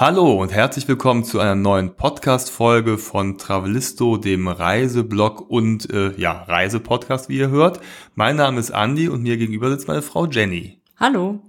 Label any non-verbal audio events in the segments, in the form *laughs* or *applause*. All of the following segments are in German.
Hallo und herzlich willkommen zu einer neuen Podcast-Folge von Travelisto, dem Reiseblog und äh, ja, Reisepodcast, wie ihr hört. Mein Name ist Andy und mir gegenüber sitzt meine Frau Jenny. Hallo.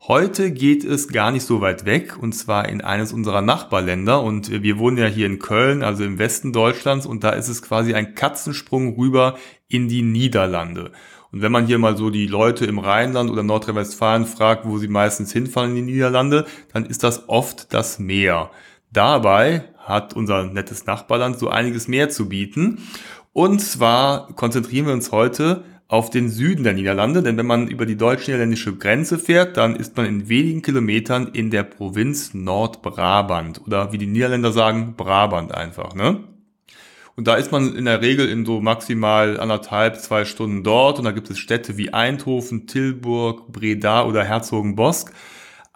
Heute geht es gar nicht so weit weg und zwar in eines unserer Nachbarländer und wir wohnen ja hier in Köln, also im Westen Deutschlands und da ist es quasi ein Katzensprung rüber in die Niederlande. Und wenn man hier mal so die Leute im Rheinland oder Nordrhein-Westfalen fragt, wo sie meistens hinfahren in die Niederlande, dann ist das oft das Meer. Dabei hat unser nettes Nachbarland so einiges mehr zu bieten. Und zwar konzentrieren wir uns heute auf den Süden der Niederlande, denn wenn man über die deutsch-niederländische Grenze fährt, dann ist man in wenigen Kilometern in der Provinz Nordbrabant oder wie die Niederländer sagen, Brabant einfach, ne? Und da ist man in der Regel in so maximal anderthalb, zwei Stunden dort. Und da gibt es Städte wie Eindhoven, Tilburg, Breda oder Herzogenbosk.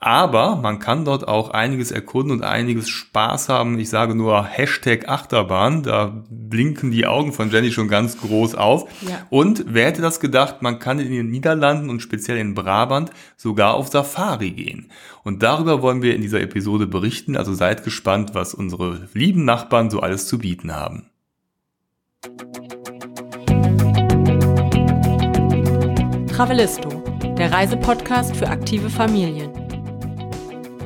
Aber man kann dort auch einiges erkunden und einiges Spaß haben. Ich sage nur Hashtag Achterbahn. Da blinken die Augen von Jenny schon ganz groß auf. Ja. Und wer hätte das gedacht, man kann in den Niederlanden und speziell in Brabant sogar auf Safari gehen. Und darüber wollen wir in dieser Episode berichten. Also seid gespannt, was unsere lieben Nachbarn so alles zu bieten haben. Travelisto, der Reisepodcast für aktive Familien.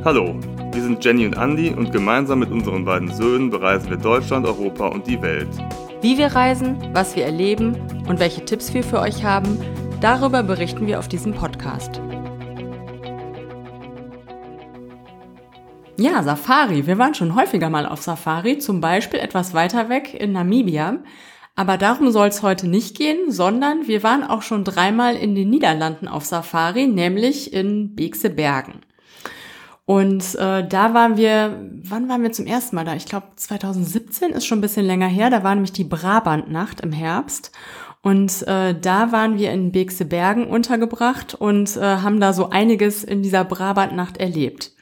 Hallo, wir sind Jenny und Andy und gemeinsam mit unseren beiden Söhnen bereisen wir Deutschland, Europa und die Welt. Wie wir reisen, was wir erleben und welche Tipps wir für euch haben, darüber berichten wir auf diesem Podcast. Ja, Safari. Wir waren schon häufiger mal auf Safari, zum Beispiel etwas weiter weg in Namibia. Aber darum soll es heute nicht gehen, sondern wir waren auch schon dreimal in den Niederlanden auf Safari, nämlich in Beekse Bergen. Und äh, da waren wir, wann waren wir zum ersten Mal da? Ich glaube 2017 ist schon ein bisschen länger her. Da war nämlich die Brabantnacht im Herbst. Und äh, da waren wir in Beekse Bergen untergebracht und äh, haben da so einiges in dieser Brabantnacht erlebt.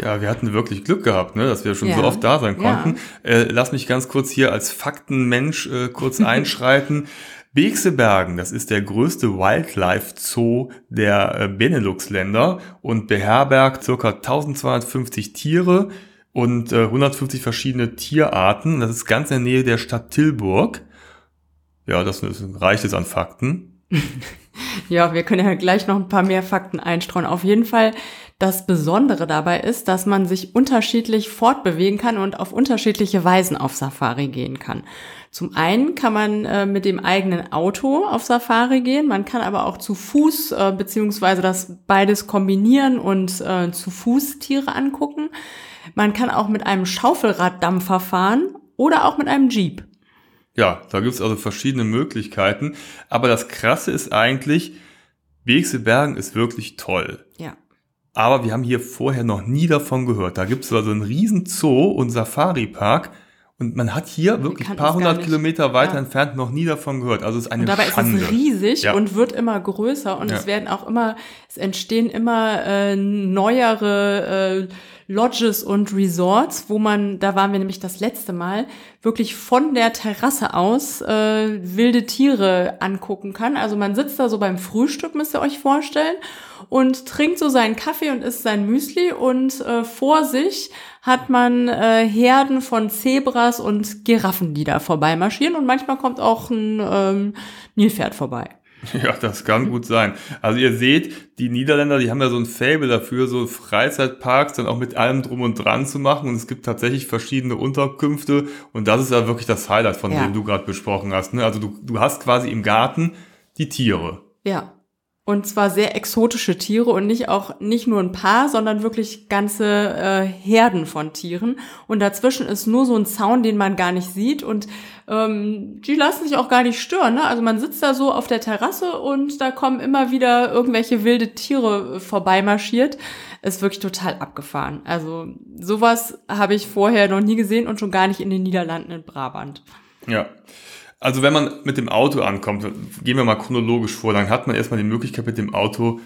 Ja, wir hatten wirklich Glück gehabt, ne, dass wir schon ja. so oft da sein konnten. Ja. Äh, lass mich ganz kurz hier als Faktenmensch äh, kurz *laughs* einschreiten. Beeksebergen, das ist der größte Wildlife Zoo der äh, Benelux-Länder und beherbergt circa 1250 Tiere und äh, 150 verschiedene Tierarten. Das ist ganz in der Nähe der Stadt Tilburg. Ja, das, das reicht es an Fakten. *laughs* ja, wir können ja gleich noch ein paar mehr Fakten einstreuen. Auf jeden Fall das Besondere dabei ist, dass man sich unterschiedlich fortbewegen kann und auf unterschiedliche Weisen auf Safari gehen kann. Zum einen kann man äh, mit dem eigenen Auto auf Safari gehen, man kann aber auch zu Fuß äh, beziehungsweise das beides kombinieren und äh, zu Fuß Tiere angucken. Man kann auch mit einem Schaufelraddampfer fahren oder auch mit einem Jeep. Ja, da gibt's also verschiedene Möglichkeiten. Aber das Krasse ist eigentlich, Bergen ist wirklich toll. Aber wir haben hier vorher noch nie davon gehört. Da gibt es also einen riesen Zoo und Safari-Park. Und man hat hier wirklich ein paar hundert Kilometer weiter ja. entfernt noch nie davon gehört. Also es ist eine und dabei Schande. ist es riesig ja. und wird immer größer und ja. es werden auch immer, es entstehen immer äh, neuere äh, Lodges und Resorts, wo man, da waren wir nämlich das letzte Mal, wirklich von der Terrasse aus äh, wilde Tiere angucken kann. Also man sitzt da so beim Frühstück, müsst ihr euch vorstellen, und trinkt so seinen Kaffee und isst sein Müsli und äh, vor sich hat man äh, Herden von Zebras und Giraffen, die da vorbeimarschieren und manchmal kommt auch ein ähm, Nilpferd vorbei. *laughs* Ja, das kann gut sein. Also ihr seht, die Niederländer, die haben ja so ein Fable dafür, so Freizeitparks dann auch mit allem drum und dran zu machen. Und es gibt tatsächlich verschiedene Unterkünfte. Und das ist ja wirklich das Highlight, von ja. dem du gerade besprochen hast. Ne? Also du, du hast quasi im Garten die Tiere. Ja. Und zwar sehr exotische Tiere und nicht auch nicht nur ein paar, sondern wirklich ganze äh, Herden von Tieren. Und dazwischen ist nur so ein Zaun, den man gar nicht sieht. Und ähm, die lassen sich auch gar nicht stören. Ne? Also man sitzt da so auf der Terrasse und da kommen immer wieder irgendwelche wilde Tiere vorbeimarschiert. Ist wirklich total abgefahren. Also sowas habe ich vorher noch nie gesehen und schon gar nicht in den Niederlanden in Brabant. Ja. Also wenn man mit dem Auto ankommt, gehen wir mal chronologisch vor, dann hat man erstmal die Möglichkeit mit dem Auto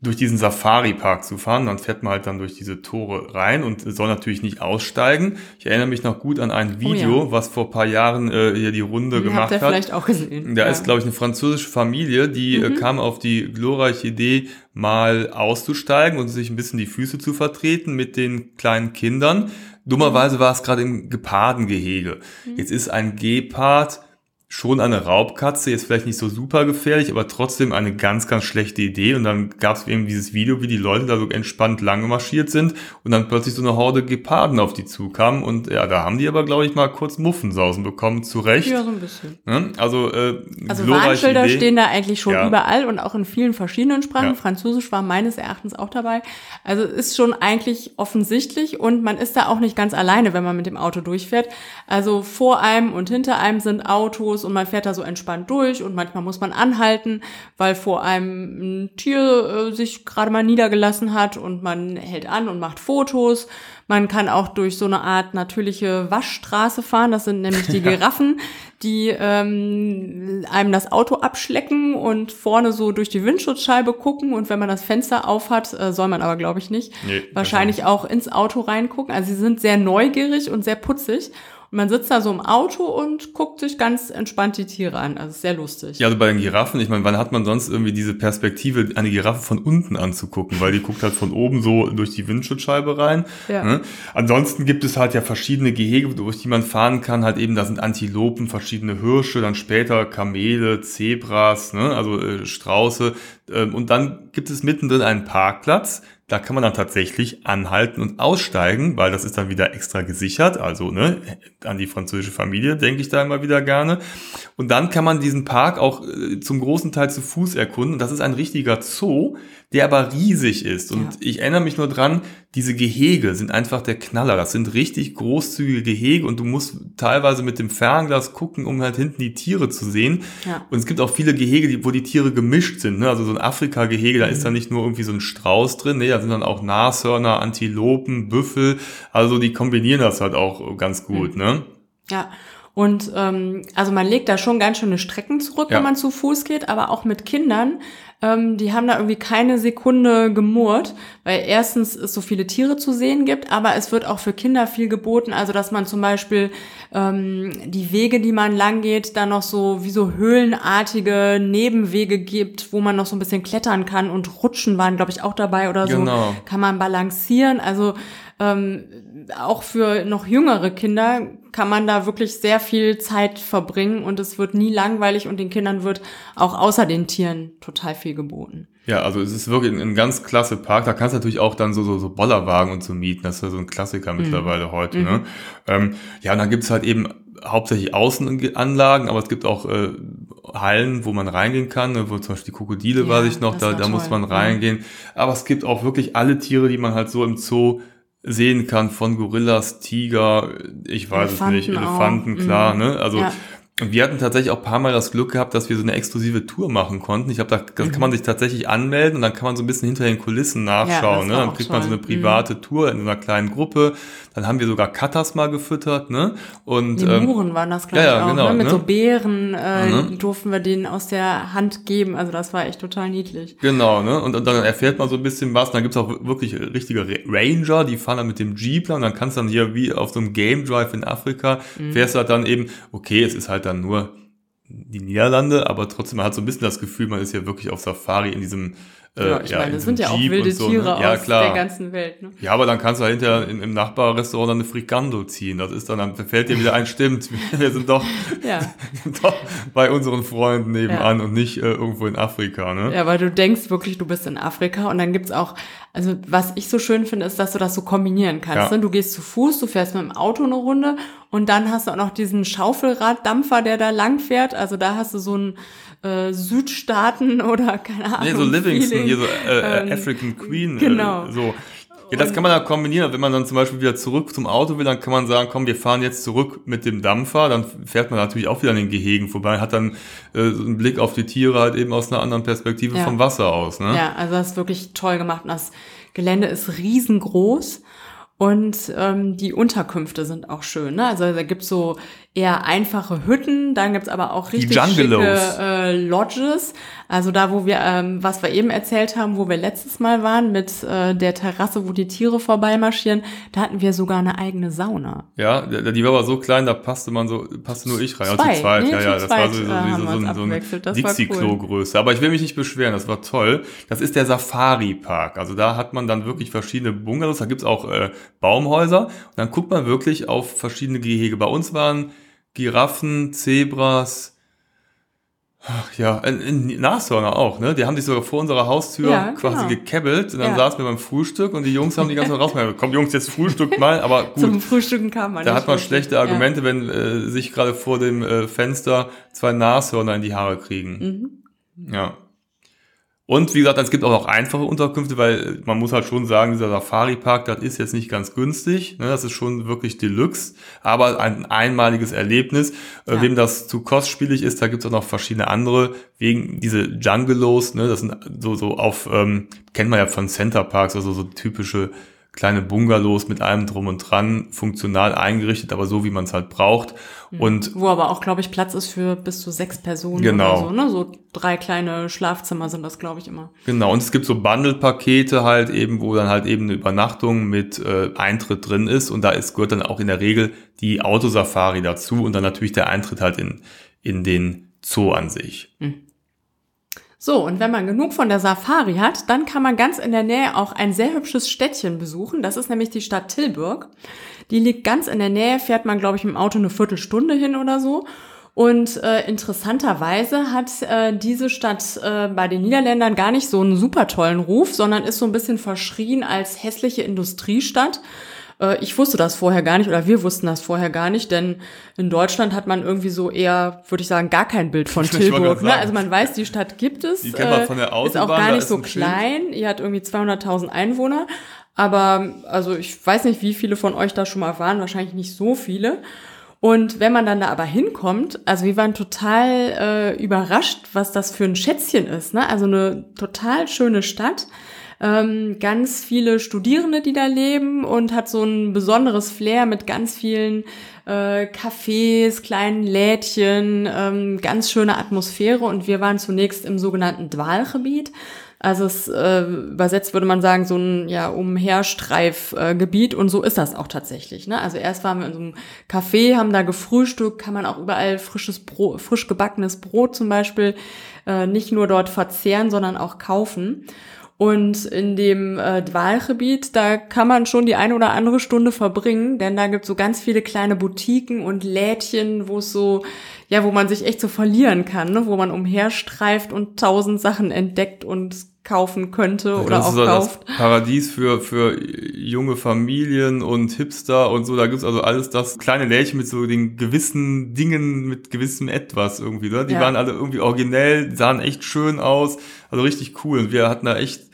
durch diesen Safari-Park zu fahren. Dann fährt man halt dann durch diese Tore rein und soll natürlich nicht aussteigen. Ich erinnere mich noch gut an ein Video, oh ja. was vor paar Jahren äh, hier die Runde gemacht hat. vielleicht auch gesehen. Da ja. ist, glaube ich, eine französische Familie, die äh, mhm. äh, kam auf die glorreiche Idee, mal auszusteigen und sich ein bisschen die Füße zu vertreten mit den kleinen Kindern. Dummerweise war es gerade im Gepardengehege. Mhm. Jetzt ist ein Gepard schon eine Raubkatze, jetzt vielleicht nicht so super gefährlich, aber trotzdem eine ganz, ganz schlechte Idee. Und dann gab es eben dieses Video, wie die Leute da so entspannt lange marschiert sind und dann plötzlich so eine Horde Geparden auf die zukamen. Und ja, da haben die aber, glaube ich, mal kurz Muffensausen bekommen, zu Recht. Ja, so ein bisschen. Ja, also, äh, also Warnschilder Idee. stehen da eigentlich schon ja. überall und auch in vielen verschiedenen Sprachen. Ja. Französisch war meines Erachtens auch dabei. Also ist schon eigentlich offensichtlich und man ist da auch nicht ganz alleine, wenn man mit dem Auto durchfährt. Also vor einem und hinter einem sind Autos Autos und man fährt da so entspannt durch und manchmal muss man anhalten, weil vor einem ein Tier äh, sich gerade mal niedergelassen hat und man hält an und macht Fotos. Man kann auch durch so eine Art natürliche Waschstraße fahren. Das sind nämlich die *laughs* Giraffen, die ähm, einem das Auto abschlecken und vorne so durch die Windschutzscheibe gucken. Und wenn man das Fenster aufhat, äh, soll man aber, glaube ich, nicht, nee, wahrscheinlich auch ins Auto reingucken. Also sie sind sehr neugierig und sehr putzig. Und man sitzt da so im Auto und guckt sich ganz entspannt die Tiere an. Also sehr lustig. Ja, also bei den Giraffen, ich meine, wann hat man sonst irgendwie diese Perspektive, eine Giraffe von unten anzugucken? Weil die guckt halt von oben so durch die Windschutzscheibe rein. Ja. Ne? Ansonsten gibt es halt ja verschiedene Gehege, durch die man fahren kann. Halt eben, da sind Antilopen, verschiedene Hirsche, dann später Kamele, Zebras, ne? also äh, Strauße. Ähm, und dann gibt es mittendrin einen Parkplatz, da kann man dann tatsächlich anhalten und aussteigen, weil das ist dann wieder extra gesichert. Also ne, an die französische Familie denke ich da immer wieder gerne. Und dann kann man diesen Park auch äh, zum großen Teil zu Fuß erkunden. Das ist ein richtiger Zoo, der aber riesig ist. Und ja. ich erinnere mich nur dran, diese Gehege sind einfach der Knaller. Das sind richtig großzügige Gehege und du musst teilweise mit dem Fernglas gucken, um halt hinten die Tiere zu sehen. Ja. Und es gibt auch viele Gehege, wo die Tiere gemischt sind. Ne? Also so ein Afrika-Gehege, da mhm. ist dann nicht nur irgendwie so ein Strauß drin, nee, da sind dann auch Nashörner, Antilopen, Büffel. Also die kombinieren das halt auch ganz gut. Mhm. Ne? Ja. Und ähm, also man legt da schon ganz schöne Strecken zurück, ja. wenn man zu Fuß geht, aber auch mit Kindern ähm, die haben da irgendwie keine Sekunde gemurrt, weil erstens es so viele Tiere zu sehen gibt, aber es wird auch für Kinder viel geboten, also dass man zum Beispiel ähm, die Wege, die man lang geht, da noch so wie so höhlenartige Nebenwege gibt, wo man noch so ein bisschen klettern kann und Rutschen waren, glaube ich, auch dabei oder so. Genau. Kann man balancieren, also ähm, auch für noch jüngere Kinder kann man da wirklich sehr viel Zeit verbringen und es wird nie langweilig und den Kindern wird auch außer den Tieren total viel geboten. Ja, also es ist wirklich ein, ein ganz klasse Park. Da kannst du natürlich auch dann so, so, so Bollerwagen und so mieten. Das ist ja so ein Klassiker mhm. mittlerweile heute. Ne? Mhm. Ähm, ja, und dann gibt's halt eben hauptsächlich Außenanlagen, aber es gibt auch äh, Hallen, wo man reingehen kann, ne, wo zum Beispiel die Krokodile, ja, weiß ich noch, da, da muss man reingehen. Aber es gibt auch wirklich alle Tiere, die man halt so im Zoo sehen kann von Gorillas, Tiger, ich weiß Elefanten es nicht, Elefanten, auch. klar, mhm. ne? Also ja. wir hatten tatsächlich auch paar Mal das Glück gehabt, dass wir so eine exklusive Tour machen konnten. Ich habe da, das mhm. kann man sich tatsächlich anmelden und dann kann man so ein bisschen hinter den Kulissen nachschauen. Ja, ne? Dann kriegt man so eine private mhm. Tour in einer kleinen Gruppe. Dann haben wir sogar Katas mal gefüttert, ne? Und Lemuren ähm, waren das glaube ja, ja, auch, genau, ne? Mit ne? so Beeren äh, mhm. durften wir denen aus der Hand geben. Also das war echt total niedlich. Genau, ne? Und, und dann erfährt man so ein bisschen was. Und dann gibt's auch wirklich richtige Ranger, die fahren dann mit dem Jeep und dann kannst du dann hier wie auf so einem Game Drive in Afrika, mhm. fährst du halt dann eben, okay, es ist halt dann nur die Niederlande, aber trotzdem man hat so ein bisschen das Gefühl, man ist ja wirklich auf Safari in diesem ja, ich ja, meine, das sind ja auch wilde so, ne? Tiere ne? ja, aus klar. der ganzen Welt. Ne? Ja, aber dann kannst du halt hinterher im, im Nachbarrestaurant dann eine Frikando ziehen. Das ist dann, dann fällt dir wieder ein, stimmt, *laughs* wir sind doch, ja. *laughs* doch bei unseren Freunden nebenan und nicht äh, irgendwo in Afrika. Ne? Ja, weil du denkst wirklich, du bist in Afrika und dann gibt's auch, also was ich so schön finde, ist, dass du das so kombinieren kannst. Ne? Du gehst zu Fuß, du fährst mit dem Auto eine Runde und dann hast du auch noch diesen Schaufelraddampfer, der da lang fährt. Also da hast du so ein äh, Südstaaten *laughs* oder keine Ahnung. Nee, so Livingston, hier so äh, ähm, African Queen. Äh, genau. Äh, so. Ja, das kann man da kombinieren. Wenn man dann zum Beispiel wieder zurück zum Auto will, dann kann man sagen, komm, wir fahren jetzt zurück mit dem Dampfer. Dann fährt man natürlich auch wieder an den Gehegen vorbei, hat dann äh, so einen Blick auf die Tiere halt eben aus einer anderen Perspektive ja. vom Wasser aus. Ne? Ja, also das ist wirklich toll gemacht. Und das Gelände ist riesengroß. Und ähm, die Unterkünfte sind auch schön. Ne? Also da gibt's so eher einfache Hütten, dann gibt's aber auch richtig schicke äh, Lodges. Also da, wo wir, ähm, was wir eben erzählt haben, wo wir letztes Mal waren, mit äh, der Terrasse, wo die Tiere vorbeimarschieren, da hatten wir sogar eine eigene Sauna. Ja, die war aber so klein, da passte man so, passte nur ich rein. Zwei. Also zweit, nee, ja, ja, das war so, so, so, so, so eine Dixie-Klo-Größe. Cool. Aber ich will mich nicht beschweren, das war toll. Das ist der Safari-Park. Also da hat man dann wirklich verschiedene Bungalows, da gibt's auch äh, Baumhäuser. Und dann guckt man wirklich auf verschiedene Gehege. Bei uns waren Giraffen, Zebras, Ach ja, Nashörner auch, ne? Die haben sich sogar vor unserer Haustür ja, quasi genau. gekebbelt und dann ja. saßen wir beim Frühstück und die Jungs haben die ganze Zeit rausgemacht. Komm Jungs, jetzt Frühstück mal, aber *laughs* gut. Zum Frühstücken kam man Da hat man schlechte Argumente, ja. wenn äh, sich gerade vor dem äh, Fenster zwei Nashörner in die Haare kriegen. Mhm. Ja. Und wie gesagt, es gibt auch noch einfache Unterkünfte, weil man muss halt schon sagen, dieser Safari-Park, das ist jetzt nicht ganz günstig. Ne? Das ist schon wirklich Deluxe, aber ein einmaliges Erlebnis. Äh, ja. Wem das zu kostspielig ist, da gibt es auch noch verschiedene andere, wegen diese Jungleos, ne? das sind so, so auf, ähm, kennt man ja von Center Parks, also so typische kleine Bungalows mit allem drum und dran, funktional eingerichtet, aber so wie man es halt braucht. Mhm. Und wo aber auch, glaube ich, Platz ist für bis zu sechs Personen genau. oder so, ne? So drei kleine Schlafzimmer sind das, glaube ich, immer. Genau, und es gibt so Bundle-Pakete halt eben, wo dann halt eben eine Übernachtung mit äh, Eintritt drin ist und da ist, gehört dann auch in der Regel die Autosafari dazu und dann natürlich der Eintritt halt in, in den Zoo an sich. Mhm. So, und wenn man genug von der Safari hat, dann kann man ganz in der Nähe auch ein sehr hübsches Städtchen besuchen. Das ist nämlich die Stadt Tilburg. Die liegt ganz in der Nähe, fährt man, glaube ich, im Auto eine Viertelstunde hin oder so. Und äh, interessanterweise hat äh, diese Stadt äh, bei den Niederländern gar nicht so einen super tollen Ruf, sondern ist so ein bisschen verschrien als hässliche Industriestadt. Äh, ich wusste das vorher gar nicht oder wir wussten das vorher gar nicht, denn in Deutschland hat man irgendwie so eher, würde ich sagen, gar kein Bild von *laughs* Tilburg. Ne? Also man weiß, die Stadt gibt es. Die kennt man von der Autobahn, ist auch gar nicht so klein. Ihr hat irgendwie 200.000 Einwohner. Aber also ich weiß nicht, wie viele von euch da schon mal waren. Wahrscheinlich nicht so viele. Und wenn man dann da aber hinkommt, also wir waren total äh, überrascht, was das für ein Schätzchen ist. Ne? Also eine total schöne Stadt ähm, ganz viele Studierende, die da leben und hat so ein besonderes Flair mit ganz vielen äh, Cafés, kleinen Lädchen, ähm, ganz schöne Atmosphäre und wir waren zunächst im sogenannten Dwalgebiet. Also es äh, übersetzt würde man sagen, so ein ja, Umherstreifgebiet äh, und so ist das auch tatsächlich. Ne? Also erst waren wir in so einem Café, haben da gefrühstückt, kann man auch überall frisches Brot, frisch gebackenes Brot zum Beispiel äh, nicht nur dort verzehren, sondern auch kaufen. Und in dem äh, Wahlgebiet, da kann man schon die eine oder andere Stunde verbringen, denn da gibt es so ganz viele kleine Boutiquen und Lädchen, wo es so, ja, wo man sich echt so verlieren kann, ne? wo man umherstreift und tausend Sachen entdeckt und kaufen könnte ja, oder auch kauft. Paradies für, für junge Familien und Hipster und so. Da gibt's also alles das kleine Lädchen mit so den gewissen Dingen, mit gewissem Etwas irgendwie. Ne? Die ja. waren alle irgendwie originell, sahen echt schön aus. Also richtig cool. Und wir hatten da echt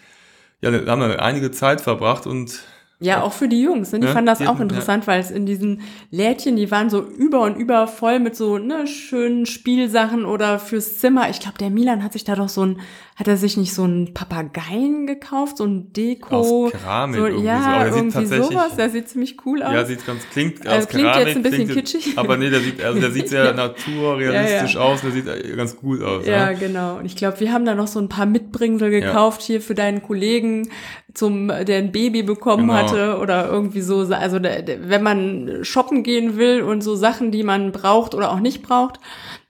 ja, haben da einige Zeit verbracht und ja, auch für die Jungs. Ne? Die ja, fanden das auch interessant, ja. weil es in diesen Lädchen, die waren so über und über voll mit so ne, schönen Spielsachen oder fürs Zimmer. Ich glaube, der Milan hat sich da doch so ein, hat er sich nicht so einen Papageien gekauft, so ein Deko. Aus Keramik so, irgendwie ja, so. Aber irgendwie sowas. Der sieht ziemlich cool aus. Ja, sieht ganz, klingt also aus klingt Keramik. jetzt ein bisschen klingt, kitschig. Aber nee, der sieht, also der sieht *laughs* sehr naturrealistisch ja, aus. Der sieht ganz gut aus. Ja, genau. Und ich glaube, wir haben da noch so ein paar Mitbringsel gekauft hier für deinen Kollegen zum, der ein Baby bekommen genau. Hatte oder irgendwie so. Also wenn man shoppen gehen will und so Sachen, die man braucht oder auch nicht braucht,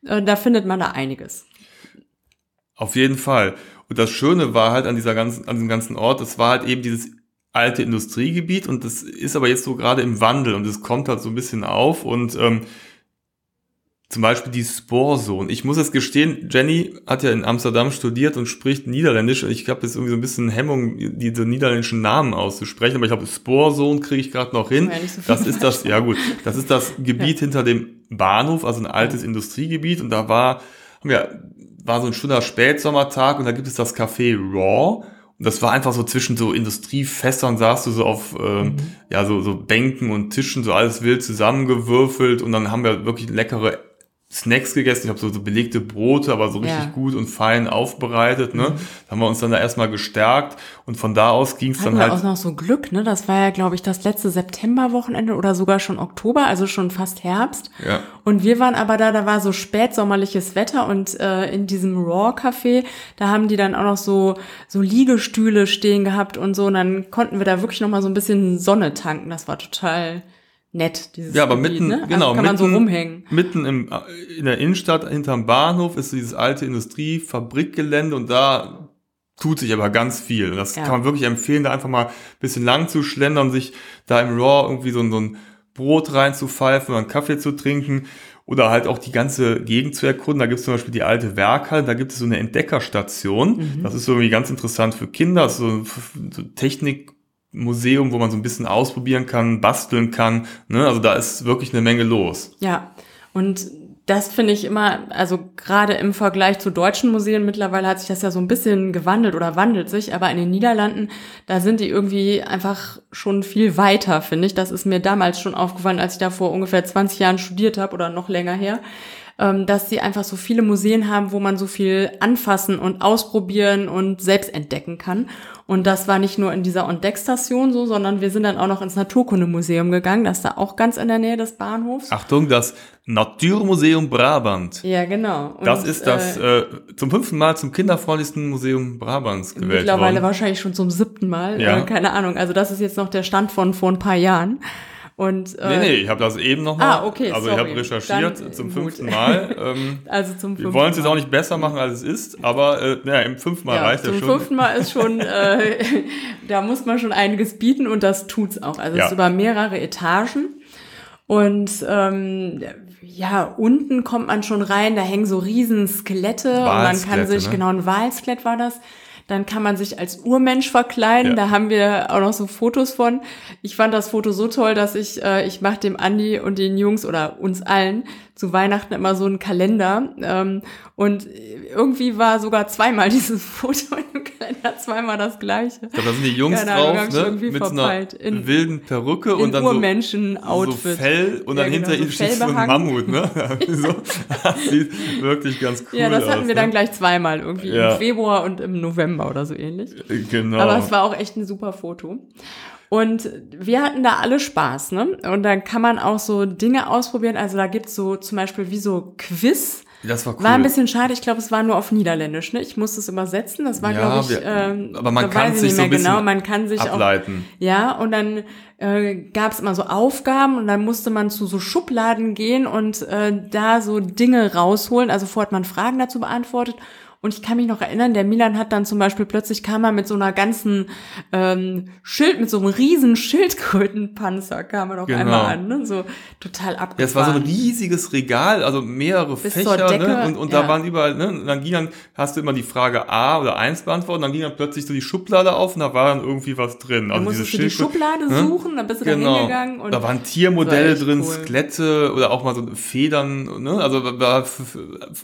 äh, da findet man da einiges. Auf jeden Fall. Und das Schöne war halt an dieser ganzen, an diesem ganzen Ort, es war halt eben dieses alte Industriegebiet und das ist aber jetzt so gerade im Wandel und es kommt halt so ein bisschen auf und ähm, zum Beispiel die Sporzone. Ich muss es gestehen, Jenny hat ja in Amsterdam studiert und spricht Niederländisch. Und ich habe jetzt irgendwie so ein bisschen Hemmung, diese niederländischen Namen auszusprechen. Aber ich glaube, Sporzone kriege ich gerade noch hin. So das ist das, ja gut, das ist das Gebiet ja. hinter dem Bahnhof, also ein altes ja. Industriegebiet. Und da war, haben wir, war so ein schöner Spätsommertag und da gibt es das Café Raw. Und das war einfach so zwischen so Industriefässern saßt du so auf ähm, mhm. ja so so Bänken und Tischen so alles wild zusammengewürfelt und dann haben wir wirklich leckere Snacks gegessen. Ich habe so, so belegte Brote, aber so richtig Ja. gut und fein aufbereitet. Ne? Da haben wir uns dann da erstmal gestärkt und von da aus ging es dann halt. auch noch so Glück, ne? Das war ja, glaube ich, das letzte Septemberwochenende oder sogar schon Oktober, also schon fast Herbst. Ja. Und wir waren aber da, da war so spätsommerliches Wetter und äh, in diesem Raw-Café, da haben die dann auch noch so, so Liegestühle stehen gehabt und so. Und dann konnten wir da wirklich noch mal so ein bisschen Sonne tanken. Das war total nett, dieses Ja, aber Gebiet, mitten, ne? Also genau, kann man mitten, so rumhängen. mitten im, äh, in der Innenstadt hinterm Bahnhof ist so dieses alte Industriefabrikgelände und da tut sich aber ganz viel. Und das Ja. kann man wirklich empfehlen, da einfach mal ein bisschen lang zu schlendern, sich da im Raw irgendwie so, ein- so ein Brot reinzupfeifen oder einen Kaffee zu trinken oder halt auch die ganze Gegend zu erkunden. Da gibt es zum Beispiel die alte Werkhalle, da gibt es so eine Entdeckerstation. Mhm. Das ist so irgendwie ganz interessant für Kinder, ist so ein Technikmuseum, wo man so ein bisschen ausprobieren kann, basteln kann. Ne? Also da ist wirklich eine Menge los. Ja, und das finde ich immer, also gerade im Vergleich zu deutschen Museen, mittlerweile hat sich das ja so ein bisschen gewandelt oder wandelt sich, aber in den Niederlanden, da sind die irgendwie einfach schon viel weiter, finde ich. Das ist mir damals schon aufgefallen, als ich da vor ungefähr 20 Jahren studiert habe oder noch länger her, dass sie einfach so viele Museen haben, wo man so viel anfassen und ausprobieren und selbst entdecken kann. Und das war nicht nur in dieser Ontdeckstation so, sondern wir sind dann auch noch ins Naturkundemuseum gegangen, das ist da auch ganz in der Nähe des Bahnhofs. Achtung, das Naturmuseum Brabant. Ja, genau. Und, Das ist das äh, äh, zum fünften Mal zum kinderfreundlichsten Museum Brabants gewählt mittlerweile worden. wahrscheinlich schon zum siebten Mal. Ja. Äh, keine Ahnung. Also das ist jetzt noch der Stand von vor ein paar Jahren. Und äh, Nee, nee, ich habe das eben nochmal. Ah, okay, Also ich sorry. habe recherchiert Dann, äh, zum gut. fünften Mal. Ähm, *laughs* also zum wir fünften wollen es jetzt auch nicht besser machen, als es ist, aber äh, ja, im fünften Mal ja, reicht ja zum schon. fünften Mal ist schon, *laughs* äh, *laughs* da muss man schon einiges bieten und das tut's auch. Also es Ja. ist über mehrere Etagen. Und ähm, ja, unten kommt man schon rein, da hängen so riesen Skelette und man kann sich, ne? genau, ein Walskelett war das. Dann kann man sich als Urmensch verkleiden. Ja. Da haben wir auch noch so Fotos von. Ich fand das Foto so toll, dass ich, äh, ich mache dem Andi und den Jungs oder uns allen zu Weihnachten immer so einen Kalender. Ähm, und irgendwie war sogar zweimal *laughs* dieses Foto im Kalender, zweimal das gleiche. Ich glaube, da sind die Jungs hab drauf, ne? Mit so verpeilt. einer In- wilden Perücke und In dann so, so Urmenschen-Outfit. Fell und dann Ja, genau, hinter so ihnen steht so ein. Mammut, ne? *laughs* so, das sieht wirklich ganz cool ja, das aus. hatten wir ne? dann gleich zweimal, irgendwie Ja. im Februar und im November oder so ähnlich. Genau. Aber es war auch echt ein super Foto. Und wir hatten da alle Spaß, ne? Und dann kann man auch so Dinge ausprobieren. Also da gibt's so zum Beispiel wie so Quiz. das war cool. War ein bisschen schade, ich glaube, es war nur auf Niederländisch, ne? Ich musste es übersetzen. Das war, Ja, glaube ich, wir- ähm, aber man kann sich so ein genau. Man kann sich auch ableiten. ja, und dann äh, gab es immer so Aufgaben und dann musste man zu so Schubladen gehen und äh, da so Dinge rausholen. Also vorher hat man Fragen dazu beantwortet. Und ich kann mich noch erinnern, der Milan hat dann zum Beispiel plötzlich kam er mit so einer ganzen ähm, Schild, mit so einem riesen Schildkrötenpanzer kam er doch Genau. einmal an, ne? So total abgefahren. Ja, es war so ein riesiges Regal, also mehrere Bis Fächer, zur Decke, ne? Und, und ja. da waren überall, ne? Und dann ging dann, hast du immer die Frage A oder 1 beantwortet, und dann ging dann plötzlich so die Schublade auf und da war dann irgendwie was drin. Dann Also diese musstest du die Schublade ne? suchen, dann bist du da Genau. hingegangen und da waren Tiermodelle drin, cool. Skelette oder auch mal so Federn, ne? Also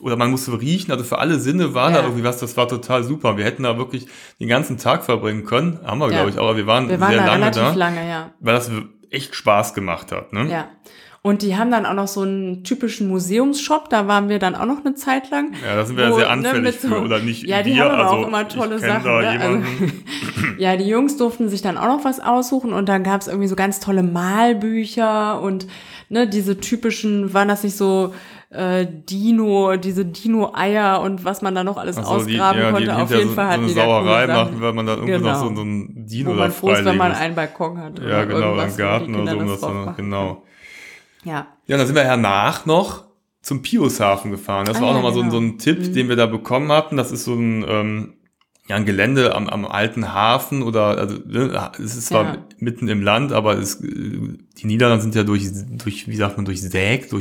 oder man musste riechen, also für alle Sinne war da Ja. irgendwie was, das war total super. Wir hätten da wirklich den ganzen Tag verbringen können, haben wir, Ja. glaube ich, aber wir waren, wir waren sehr da lange da, lange, ja. weil das echt Spaß gemacht hat, ne? Ja. Und die haben dann auch noch so einen typischen Museumsshop, da waren wir dann auch noch eine Zeit lang. Ja, da sind wir ja Wo, sehr ne, anfällig mit so- für, oder nicht Ja, die wir, haben also auch immer tolle Sachen. Da Ne? Also, *laughs* ja, die Jungs durften sich dann auch noch was aussuchen und dann gab's irgendwie so ganz tolle Malbücher und ne, diese typischen, waren das nicht so äh, Dino, diese Dino-Eier und was man da noch alles so, die, ausgraben ja, die konnte. Auf jeden so, Fall so hatten eine die da Sauerei machen, weil man da irgendwie Genau. noch so, so ein Dino wo da man froh ist, wenn man einen Balkon hat. Ja, genau, im Garten oder so, um das so, machen genau. Ja. Ja, dann sind wir hernach noch zum Piushafen gefahren. Das Ah, war auch ja, nochmal so, ein- so genau. ein Tipp, den wir da bekommen hatten. Das ist so ein, ähm, ja, ein Gelände am, am alten Hafen oder, also, ne, es ist zwar Ja. mitten im Land, aber es, die Niederlande sind ja durch, durch, wie sagt man, durchsägt,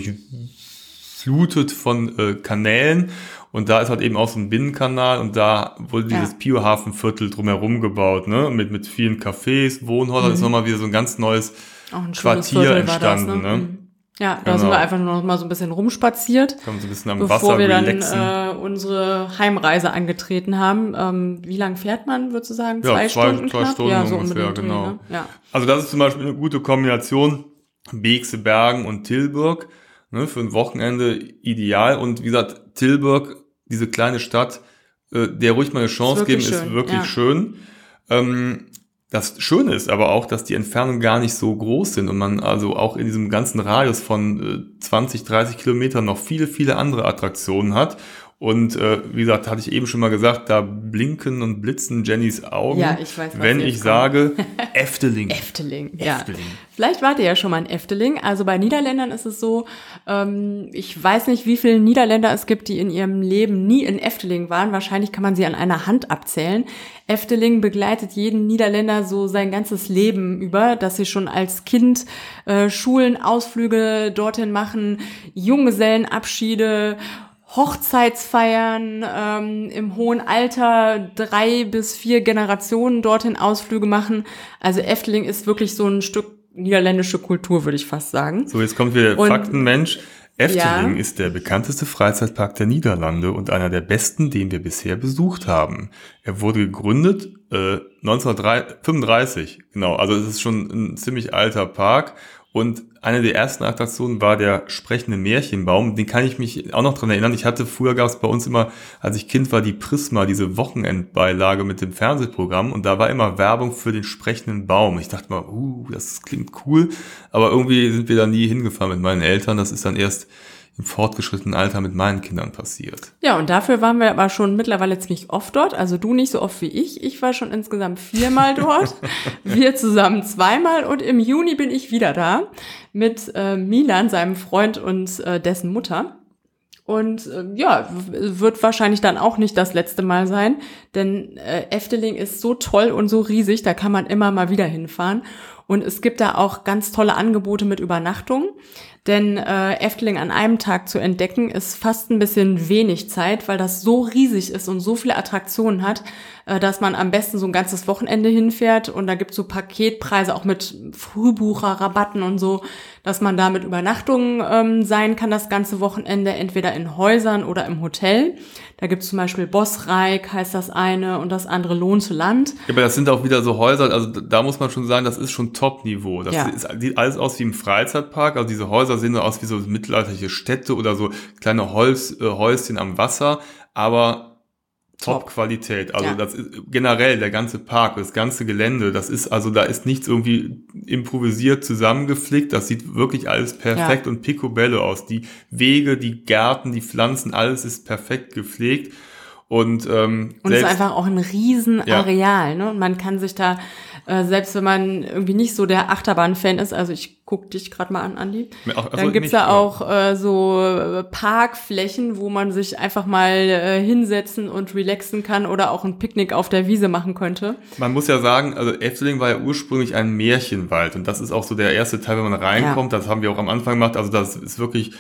durchflutet von äh, Kanälen. Und da ist halt eben auch so ein Binnenkanal und da wurde Ja. dieses Pio-Hafenviertel drumherum gebaut, ne, mit, mit vielen Cafés, Wohnhäusern. Das ist nochmal wieder so ein ganz neues ein Quartier Viertel war das, entstanden, ne? Mhm. Ja, da Genau. sind wir einfach nur noch mal so ein bisschen rumspaziert, man so ein bisschen am bevor Wasser wir dann relaxen. äh, unsere Heimreise angetreten haben. Ähm, wie lang fährt man, würdest du sagen? Ja, Zwei, zwei- Stunden zwei knapp? Stunden ja, so ungefähr, Dreh, genau. Ne? Ja. Also das ist zum Beispiel eine gute Kombination. Beekse Bergen und Tilburg. Ne, für ein Wochenende ideal. Und wie gesagt, Tilburg, diese kleine Stadt, äh, der ruhig mal eine Chance ist geben, schön. ist wirklich ja. schön. Ähm, das Schöne ist aber auch, dass die Entfernungen gar nicht so groß sind und man also auch in diesem ganzen Radius von äh, 20, 30 Kilometern noch viele, viele andere Attraktionen hat und äh, wie gesagt, hatte ich eben schon mal gesagt, da blinken und blitzen Jennys Augen, ja, ich weiß, wenn ich kommt. sage *laughs* Efteling. Efteling, ja. Efteling. Vielleicht wart ihr ja schon mal in Efteling. Also bei Niederländern ist es so, ähm, ich weiß nicht, wie viele Niederländer es gibt, die in ihrem Leben nie in Efteling waren. Wahrscheinlich kann man sie an einer Hand abzählen. Efteling begleitet jeden Niederländer so sein ganzes Leben über, dass sie schon als Kind äh, Schulen, Ausflüge dorthin machen, Junggesellenabschiede Hochzeitsfeiern ähm, im hohen Alter drei bis vier Generationen dorthin Ausflüge machen. Also Efteling ist wirklich so ein Stück niederländische Kultur, würde ich fast sagen. So, jetzt kommt wieder Faktenmensch. Efteling ja. ist der bekannteste Freizeitpark der Niederlande und einer der besten, den wir bisher besucht haben. Er wurde gegründet äh, 1935, genau, also es ist schon ein ziemlich alter Park und eine der ersten Attraktionen war der sprechende Märchenbaum. Den kann ich mich auch noch dran erinnern. Ich hatte früher gab es bei uns immer, als ich Kind war, die Prisma, diese Wochenendbeilage mit dem Fernsehprogramm. Und da war immer Werbung für den sprechenden Baum. Ich dachte mal, uh, das klingt cool. Aber irgendwie sind wir da nie hingefahren mit meinen Eltern. Das ist dann erst im fortgeschrittenen Alter mit meinen Kindern passiert. Ja, und dafür waren wir aber schon mittlerweile ziemlich oft dort. Also du nicht so oft wie ich. Ich war schon insgesamt viermal dort. *laughs* wir zusammen zweimal und im Juni bin ich wieder da mit äh, Milan, seinem Freund und äh, dessen Mutter. Und äh, ja, wird wahrscheinlich dann auch nicht das letzte Mal sein, denn äh, Efteling ist so toll und so riesig, da kann man immer mal wieder hinfahren. Und es gibt da auch ganz tolle Angebote mit Übernachtung. Denn äh, Efteling an einem Tag zu entdecken, ist fast ein bisschen wenig Zeit, weil das so riesig ist und so viele Attraktionen hat, dass man am besten so ein ganzes Wochenende hinfährt. Und da gibt's so Paketpreise auch mit Frühbucherrabatten und so, dass man da mit Übernachtungen ähm, sein kann das ganze Wochenende, entweder in Häusern oder im Hotel. Da gibt's zum Beispiel Bossreik, heißt das eine, und das andere Lohn zu Land. Ja, aber das sind auch wieder so Häuser, also da muss man schon sagen, das ist schon Top-Niveau. Das ja. sieht alles aus wie im Freizeitpark, also diese Häuser sehen so aus wie so mittelalterliche Städte oder so kleine Holz, äh, Häuschen am Wasser, aber Top-Qualität. Also ja. das ist generell der ganze Park, das ganze Gelände, das ist, also da ist nichts irgendwie improvisiert zusammengeflickt. Das sieht wirklich alles perfekt ja. und picobello aus. Die Wege, die Gärten, die Pflanzen, alles ist perfekt gepflegt. Und, ähm, und es ist einfach auch ein Riesenareal, ja. ne? Und man kann sich da äh, selbst wenn man irgendwie nicht so der Achterbahn-Fan ist, also ich guck dich gerade mal an, Andi, Ach, dann gibt's da auch äh, so äh, Parkflächen, wo man sich einfach mal äh, hinsetzen und relaxen kann oder auch ein Picknick auf der Wiese machen könnte. Man muss ja sagen, also Efteling war ja ursprünglich ein Märchenwald und das ist auch so der erste Teil, wenn man reinkommt, ja. das haben wir auch am Anfang gemacht, also das ist wirklich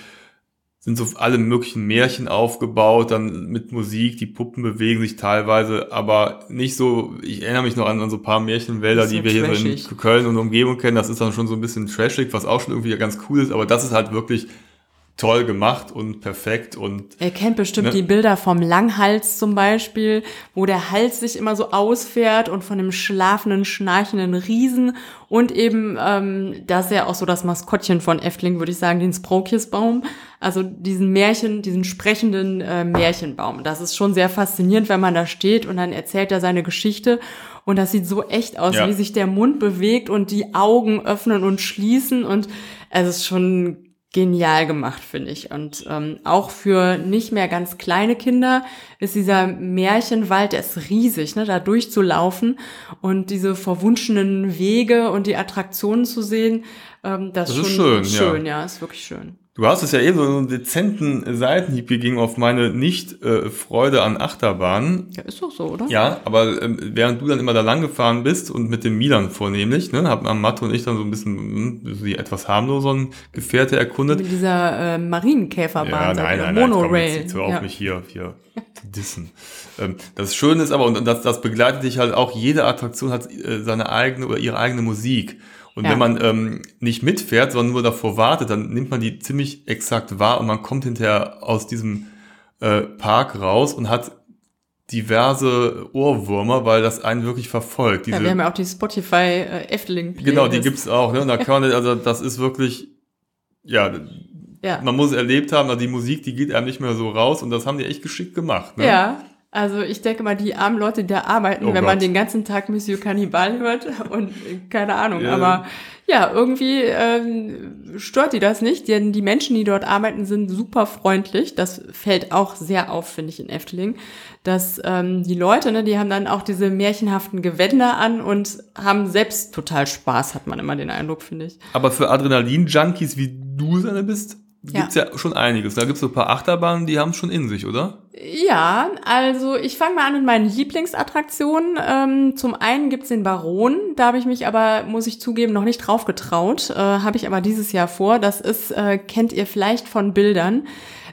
sind so alle möglichen Märchen aufgebaut, dann mit Musik, die Puppen bewegen sich teilweise, aber nicht so, ich erinnere mich noch an, an so ein paar Märchenwälder, die wir trashig. hier so in Köln und Umgebung kennen, das ist dann schon so ein bisschen trashig, was auch schon irgendwie ganz cool ist, aber das ist halt wirklich toll gemacht und perfekt und. Ihr kennt bestimmt ne? die Bilder vom Langhals zum Beispiel, wo der Hals sich immer so ausfährt und von dem schlafenden, schnarchenden Riesen und eben, ähm, das ist ja auch so das Maskottchen von Efteling, würde ich sagen, den Sprokjesbaum. Also diesen Märchen, diesen sprechenden äh, Märchenbaum. Das ist schon sehr faszinierend, wenn man da steht und dann erzählt er seine Geschichte und das sieht so echt aus, ja. wie sich der Mund bewegt und die Augen öffnen und schließen und es ist schon genial gemacht, finde ich. Und ähm, auch für nicht mehr ganz kleine Kinder ist dieser Märchenwald, der ist riesig, ne, da durchzulaufen und diese verwunschenen Wege und die Attraktionen zu sehen, ähm, das, das ist schon schön, schön ja. ja, ist wirklich schön. Du hast es ja eben so einen dezenten Seitenhieb gegeben auf meine Nicht-Freude äh, an Achterbahnen. Ja, ist doch so, oder? Ja, aber ähm, während du dann immer da lang gefahren bist und mit dem Milan vornehmlich, ne, haben Mathe und ich dann so ein bisschen hm, die etwas harmloseren Gefährte erkundet. Mit dieser äh, Marienkäferbahn, ja, nein, nein, nein, Monorail. Komm, hör auf ja. mich hier, hier dissen. Ähm, das Schöne ist aber, und das, das begleitet dich halt auch, jede Attraktion hat äh, seine eigene oder ihre eigene Musik. Und ja. wenn man ähm, nicht mitfährt, sondern nur davor wartet, dann nimmt man die ziemlich exakt wahr und man kommt hinterher aus diesem äh, Park raus und hat diverse Ohrwürmer, weil das einen wirklich verfolgt. Diese, ja, wir haben ja auch die Spotify äh, Efteling. Genau, die gibt's auch. Ne? Und da kann man, also das ist wirklich, ja, ja. man muss erlebt haben, also die Musik, die geht einem nicht mehr so raus und das haben die echt geschickt gemacht. Ne? Ja, also ich denke mal, die armen Leute, die da arbeiten, oh wenn Gott. man den ganzen Tag Monsieur Cannibal hört *laughs* und keine Ahnung, ja. aber ja, irgendwie ähm, stört die das nicht, denn die Menschen, die dort arbeiten, sind super freundlich. Das fällt auch sehr auf, finde ich, in Efteling, dass ähm, die Leute, ne, die haben dann auch diese märchenhaften Gewänder an und haben selbst total Spaß, hat man immer den Eindruck, finde ich. Aber für Adrenalin-Junkies, wie du es bist, gibt's ja. ja schon einiges. Da gibt's so ein paar Achterbahnen, die haben schon in sich, oder? Ja, also ich fange mal an mit meinen Lieblingsattraktionen. Ähm, zum einen gibt's den Baron, da habe ich mich aber, muss ich zugeben, noch nicht drauf getraut. Äh, habe ich aber dieses Jahr vor. Das ist, äh, kennt ihr vielleicht von Bildern.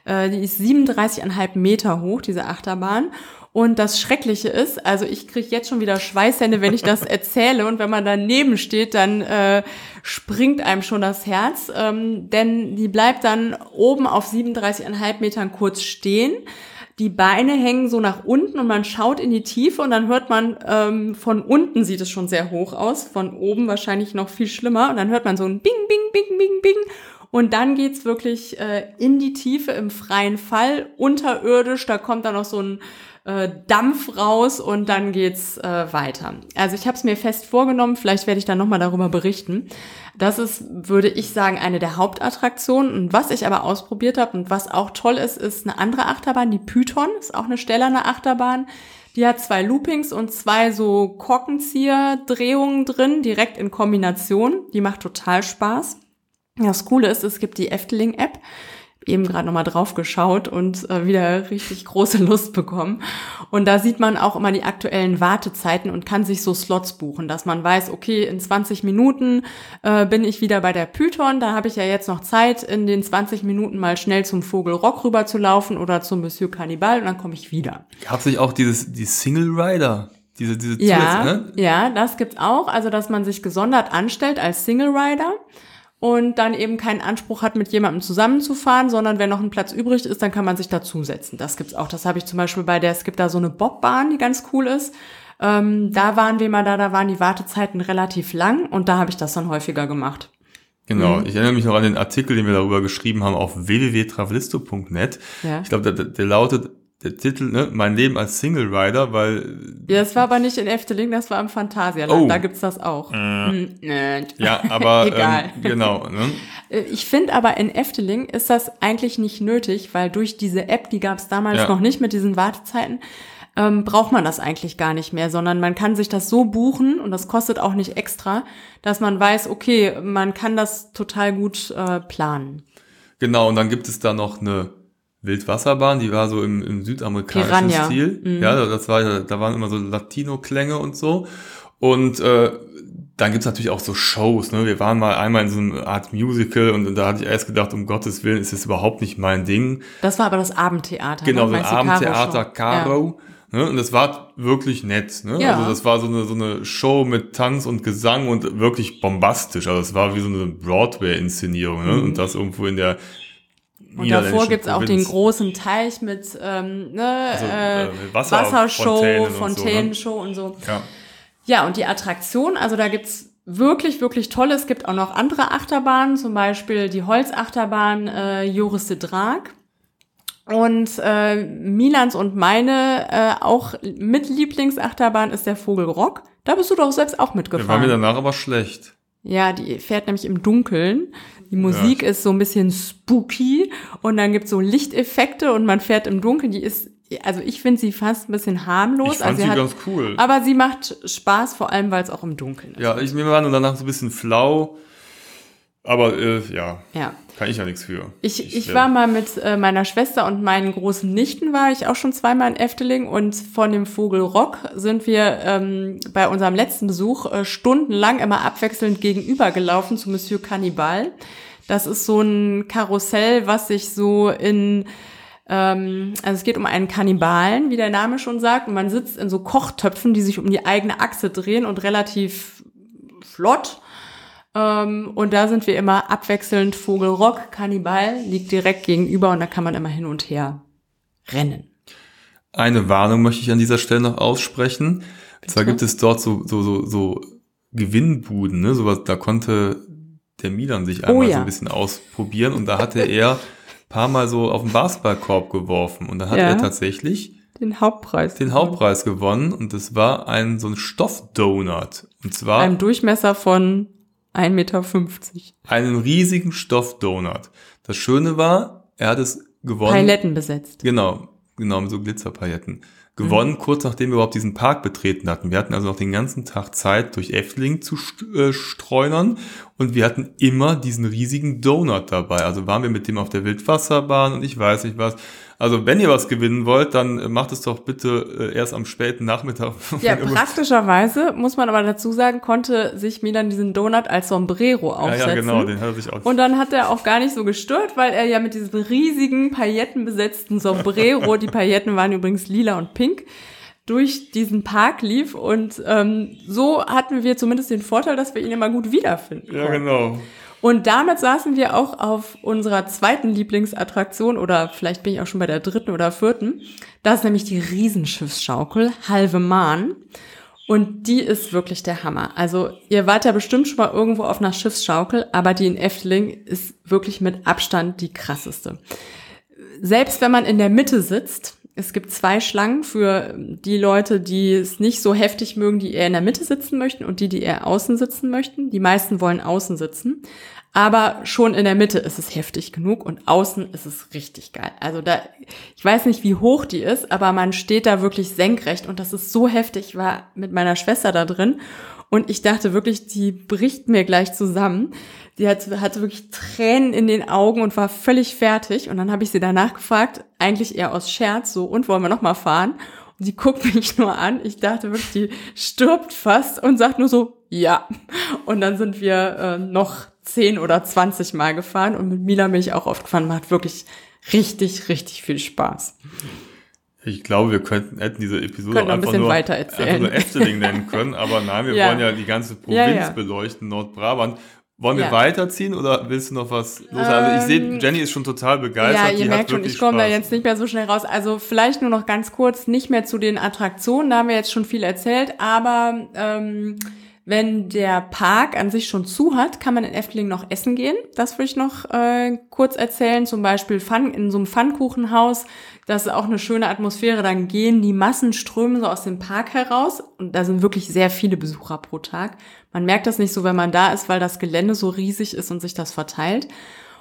Äh, die ist 37,5 Meter hoch, diese Achterbahn. Und das Schreckliche ist, also ich kriege jetzt schon wieder Schweißhände, wenn ich das *laughs* erzähle. Und wenn man daneben steht, dann äh, springt einem schon das Herz. Ähm, denn die bleibt dann oben auf 37,5 Metern kurz stehen. Die Beine hängen so nach unten und man schaut in die Tiefe und dann hört man, ähm, von unten sieht es schon sehr hoch aus, von oben wahrscheinlich noch viel schlimmer. Und dann hört man so ein Bing, Bing, Bing, Bing, Bing. Und dann geht's wirklich äh, in die Tiefe im freien Fall, unterirdisch. Da kommt dann noch so ein äh, Dampf raus und dann geht's äh, weiter. Also ich habe es mir fest vorgenommen, vielleicht werde ich dann nochmal darüber berichten. Das ist, würde ich sagen, eine der Hauptattraktionen. Und was ich aber ausprobiert habe und was auch toll ist, ist eine andere Achterbahn, die Python, ist auch eine Stellerne Achterbahn. Die hat zwei Loopings und zwei so Korkenzieher-Drehungen drin, direkt in Kombination. Die macht total Spaß. Das Coole ist, es gibt die Efteling-App eben gerade nochmal drauf geschaut und äh, wieder richtig große Lust bekommen. Und da sieht man auch immer die aktuellen Wartezeiten und kann sich so Slots buchen, dass man weiß, okay, in 20 Minuten äh, bin ich wieder bei der Python, da habe ich ja jetzt noch Zeit, in den 20 Minuten mal schnell zum Vogel Rock rüber zu laufen oder zum Monsieur Cannibal und dann komme ich wieder. Gab sich auch dieses die Single Rider? Diese, diese ja, ne? ja, das gibt's auch. Also, dass man sich gesondert anstellt als Single Rider und dann eben keinen Anspruch hat, mit jemandem zusammenzufahren, sondern wenn noch ein Platz übrig ist, dann kann man sich dazusetzen. Das gibt's auch. Das habe ich zum Beispiel bei der, es gibt da so eine Bobbahn, die ganz cool ist. Ähm, da waren wir mal da, da waren die Wartezeiten relativ lang und da habe ich das dann häufiger gemacht. Genau, mhm. ich erinnere mich noch an den Artikel, den wir darüber geschrieben haben auf www.travelisto.net. Ja. Ich glaube, der, der lautet der Titel, ne? Mein Leben als Single Rider, weil. Ja, das war aber nicht in Efteling, das war im Phantasialand. Oh. Da gibt's das auch. Äh. Ja, aber *laughs* Egal. Ähm, genau. Ne? Äh, ich finde aber in Efteling ist das eigentlich nicht nötig, weil durch diese App, die gab's damals ja. noch nicht mit diesen Wartezeiten, ähm, braucht man das eigentlich gar nicht mehr, sondern man kann sich das so buchen und das kostet auch nicht extra, dass man weiß, okay, man kann das total gut äh, planen. Genau, und dann gibt es da noch eine Wildwasserbahn, die war so im, im südamerikanischen Piranha. Stil. Mhm. Ja, das war, da waren immer so Latino-Klänge und so. Und äh, dann gibt's natürlich auch so Shows. Ne? Wir waren mal einmal in so einer Art Musical und da hatte ich erst gedacht, um Gottes Willen ist das überhaupt nicht mein Ding. Das war aber das Abendtheater. Genau, ne? so ein Abendtheater, Caro. Ja. Ne? Und das war wirklich nett. Ne? Ja. Also das war so eine, so eine Show mit Tanz und Gesang und wirklich bombastisch. Also es war wie so eine Broadway-Inszenierung. Ne? Mhm. Und das irgendwo in der und davor gibt's auch den großen Teich mit ähm, ne, also, äh, Wasser Wassershow, Fontänenshow und so. Und so. Ja. ja, und die Attraktion, also da gibt's wirklich, wirklich tolle. Es gibt auch noch andere Achterbahnen, zum Beispiel die Holzachterbahn äh, Joris de Drag. Und äh, Milans und meine äh, auch mit Lieblingsachterbahn ist der Vogelrock. Da bist du doch selbst auch mitgefahren. Der war mir danach aber schlecht. Ja, die fährt nämlich im Dunkeln. Die Musik ja. ist so ein bisschen spooky und dann gibt's so Lichteffekte und man fährt im Dunkeln. Die ist, also ich finde sie fast ein bisschen harmlos. Ich fand also sie, hat, ganz cool. Aber sie macht Spaß, vor allem weil es auch im Dunkeln ist. Ja, ich mir war nur danach so ein bisschen flau. Aber äh, ja, ja, kann ich ja nichts für. Ich, ich, ich war mal mit äh, meiner Schwester und meinen großen Nichten war ich auch schon zweimal in Efteling und von dem Vogel Rock sind wir ähm, bei unserem letzten Besuch äh, stundenlang immer abwechselnd gegenübergelaufen zu Monsieur Cannibal. Das ist so ein Karussell, was sich so in ähm, also es geht um einen Kannibalen, wie der Name schon sagt, und man sitzt in so Kochtöpfen, die sich um die eigene Achse drehen und relativ flott ähm, und da sind wir immer abwechselnd Vogelrock, Kannibal, liegt direkt gegenüber und da kann man immer hin und her rennen. Eine Warnung möchte ich an dieser Stelle noch aussprechen. Bitte? Zwar gibt es dort so, so, so, so Gewinnbuden, ne? Sowas, da konnte der Milan sich einmal Oh ja. so ein bisschen ausprobieren und da hatte er ein paar Mal so auf den Basketballkorb geworfen und dann hat Ja. er tatsächlich Den Hauptpreis. den Hauptpreis gewonnen und das war ein so ein Stoffdonut und zwar Einem Durchmesser von 1,50 Meter. einen riesigen Stoffdonut. Das Schöne war, er hat es gewonnen. Paletten besetzt. Genau, genau, mit so Glitzerpailletten. Gewonnen, kurz nachdem wir überhaupt diesen Park betreten hatten. Wir hatten also noch den ganzen Tag Zeit, durch Efteling zu st äh, streunern und wir hatten immer diesen riesigen Donut dabei. Also waren wir mit dem auf der Wildwasserbahn und ich weiß nicht was. Also wenn ihr was gewinnen wollt, dann macht es doch bitte äh, erst am späten Nachmittag. *laughs* Ja, praktischerweise, muss man aber dazu sagen, konnte sich Milan diesen Donut als Sombrero ja, aufsetzen. ja, genau, den hat er sich auch. Und dann hat er auch gar nicht so gestört, weil er ja mit diesem riesigen paillettenbesetzten Sombrero, die Pailletten waren übrigens lila und pink, durch diesen Park lief. Und ähm, so hatten wir zumindest den Vorteil, dass wir ihn immer gut wiederfinden ja, genau. Und damit saßen wir auch auf unserer zweiten Lieblingsattraktion oder vielleicht bin ich auch schon bei der dritten oder vierten. Das ist nämlich die Riesenschiffsschaukel, Halve Mahn. Und die ist wirklich der Hammer. Also ihr wart ja bestimmt schon mal irgendwo auf einer Schiffsschaukel, aber die in Efteling ist wirklich mit Abstand die krasseste. Selbst wenn man in der Mitte sitzt, es gibt zwei Schlangen für die Leute, die es nicht so heftig mögen, die eher in der Mitte sitzen möchten und die, die eher außen sitzen möchten. Die meisten wollen außen sitzen. Aber schon in der Mitte ist es heftig genug und außen ist es richtig geil. Also da, ich weiß nicht, wie hoch die ist, aber man steht da wirklich senkrecht und das ist so heftig. Ich war mit meiner Schwester da drin und ich dachte wirklich, die bricht mir gleich zusammen. Die hat, hatte wirklich Tränen in den Augen und war völlig fertig. Und dann habe ich sie danach gefragt, eigentlich eher aus Scherz, so, und wollen wir noch mal fahren? Und sie guckt *laughs* mich nur an. Ich dachte wirklich, die stirbt fast und sagt nur so, ja. Und dann sind wir äh, noch 10 oder 20 Mal gefahren und mit Mila bin ich auch oft gefahren. Macht wirklich richtig, richtig viel Spaß. Ich glaube, wir könnten, hätten diese Episode ein einfach, bisschen nur, weiter erzählen. einfach nur Efteling nennen können, aber nein, wir *laughs* Ja. wollen ja die ganze Provinz Ja, ja. beleuchten, Nordbrabant. Wollen wir weiterziehen oder willst du noch was los? also ich sehe, Ähm, Jenny ist schon total begeistert. Ja, ihr die merkt schon, ich komme da jetzt nicht mehr so schnell raus. Also vielleicht nur noch ganz kurz, nicht mehr zu den Attraktionen, da haben wir jetzt schon viel erzählt, aber ähm, wenn der Park an sich schon zu hat, kann man in Efteling noch essen gehen. Das würde ich noch äh, kurz erzählen. Zum Beispiel Pfann, in so einem Pfannkuchenhaus. Das ist auch eine schöne Atmosphäre. Dann gehen die Massen strömen so aus dem Park heraus. Und da sind wirklich sehr viele Besucher pro Tag. Man merkt das nicht so, wenn man da ist, weil das Gelände so riesig ist und sich das verteilt.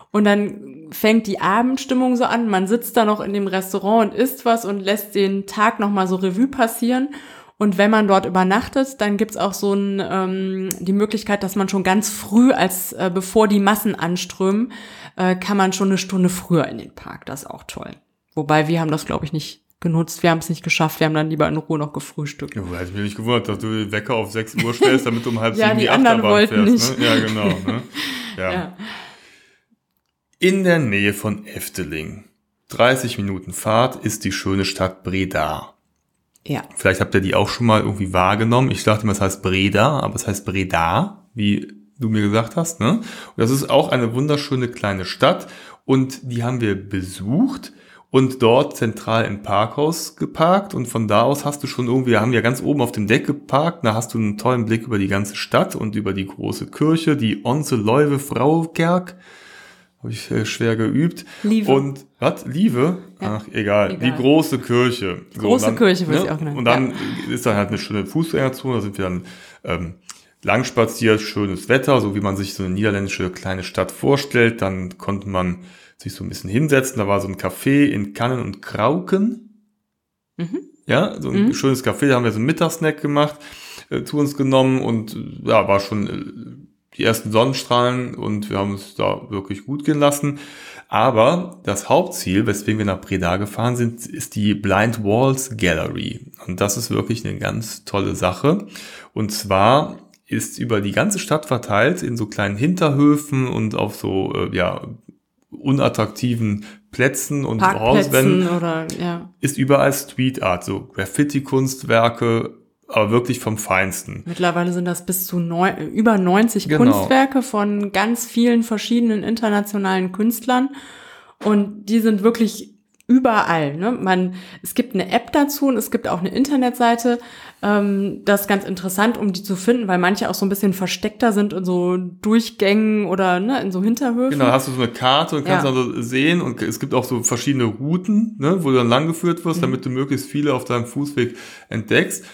Und dann fängt die Abendstimmung so an. Man sitzt da noch in dem Restaurant und isst was und lässt den Tag nochmal so Revue passieren. Und wenn man dort übernachtet, dann gibt's auch so ein, ähm, die Möglichkeit, dass man schon ganz früh, als äh, bevor die Massen anströmen, äh, kann man schon eine Stunde früher in den Park. Das ist auch toll. Wobei wir haben das, glaube ich, nicht genutzt. Wir haben es nicht geschafft. Wir haben dann lieber in Ruhe noch gefrühstückt. Ja, hätte mich nicht gewundert, dass du den Wecker auf 6 Uhr stellst, damit du um halb *laughs* Ja, sieben die die anderen Achterbahn wollten fährst. Ne? Ja, genau. Ne? *laughs* Ja. Ja. In der Nähe von Efteling, 30 Minuten Fahrt, ist die schöne Stadt Breda. Ja. Vielleicht habt ihr die auch schon mal irgendwie wahrgenommen. Ich dachte immer, es heißt Breda, aber es heißt Breda, wie du mir gesagt hast. Ne? Und das ist auch eine wunderschöne kleine Stadt und die haben wir besucht und dort zentral im Parkhaus geparkt und von da aus hast du schon irgendwie, wir haben ja ganz oben auf dem Deck geparkt, da hast du einen tollen Blick über die ganze Stadt und über die große Kirche, die Onze Leuwe Fraukerk. Habe ich äh, schwer geübt. Liebe. Und was? Liebe? Ach, egal. Egal. Die große Kirche. So, Große und dann, Kirche wird sie auch genannt, Und dann ist da halt eine schöne Fußgängerzone, da sind wir dann ähm, lang spaziert, schönes Wetter, so wie man sich so eine niederländische kleine Stadt vorstellt. Dann konnte man sich so ein bisschen hinsetzen. Da war so ein Café in Kannen und Krauken. Mhm. Ja, so ein schönes Café, da haben wir so einen Mittagssnack gemacht, äh, zu uns genommen und ja, war schon äh, die ersten Sonnenstrahlen und wir haben es da wirklich gut gehen lassen. Aber das Hauptziel, weswegen wir nach Breda gefahren sind, ist die Blind Walls Gallery. Und das ist wirklich eine ganz tolle Sache. Und zwar ist über die ganze Stadt verteilt in so kleinen Hinterhöfen und auf so, äh, ja, unattraktiven Plätzen und Hauswänden oder, ja. ist überall Street Art, so Graffiti-Kunstwerke, aber wirklich vom Feinsten. Mittlerweile sind das bis zu neun, über 90 Genau. Kunstwerke von ganz vielen verschiedenen internationalen Künstlern. Und die sind wirklich überall. Ne? Man, es gibt eine App dazu und es gibt auch eine Internetseite. Ähm, das ist ganz interessant, um die zu finden, weil manche auch so ein bisschen versteckter sind in so Durchgängen oder ne, in so Hinterhöfen. Genau, hast du so eine Karte und kannst ja. also sehen und es gibt auch so verschiedene Routen, ne, wo du dann langgeführt wirst, mhm. damit du möglichst viele auf deinem Fußweg entdeckst.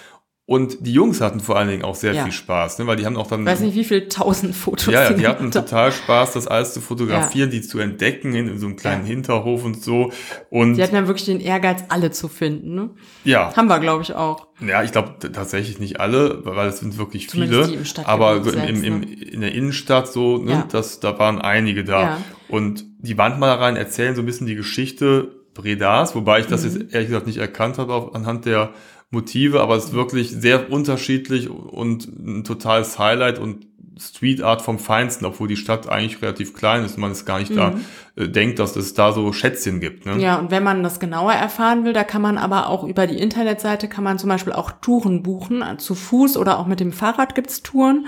Und die Jungs hatten vor allen Dingen auch sehr ja. viel Spaß, ne? weil die haben auch dann. Ich weiß nicht, wie viel tausend Fotos. Ja, die hatten total Spaß, das alles zu fotografieren, ja. die zu entdecken in, in so einem kleinen ja. Hinterhof und so. Und die hatten ja wirklich den Ehrgeiz, alle zu finden. Ne? Ja. Haben wir, glaube ich, auch. Ja, ich glaube tatsächlich nicht alle, weil es sind wirklich Zumindest viele. Aber so im, im, im, ne? in der Innenstadt so, ne, das, da waren einige da. Und die Wandmalereien erzählen so ein bisschen die Geschichte Bredas, wobei ich das mhm. jetzt ehrlich gesagt nicht erkannt habe anhand der Motive, aber es ist wirklich sehr unterschiedlich und ein totales Highlight und Street Art vom Feinsten, obwohl die Stadt eigentlich relativ klein ist und man es gar nicht mhm. da äh, denkt, dass es da so Schätzchen gibt. Ne? Ja, und wenn man das genauer erfahren will, da kann man aber auch über die Internetseite kann man zum Beispiel auch Touren buchen, zu Fuß oder auch mit dem Fahrrad gibt's Touren.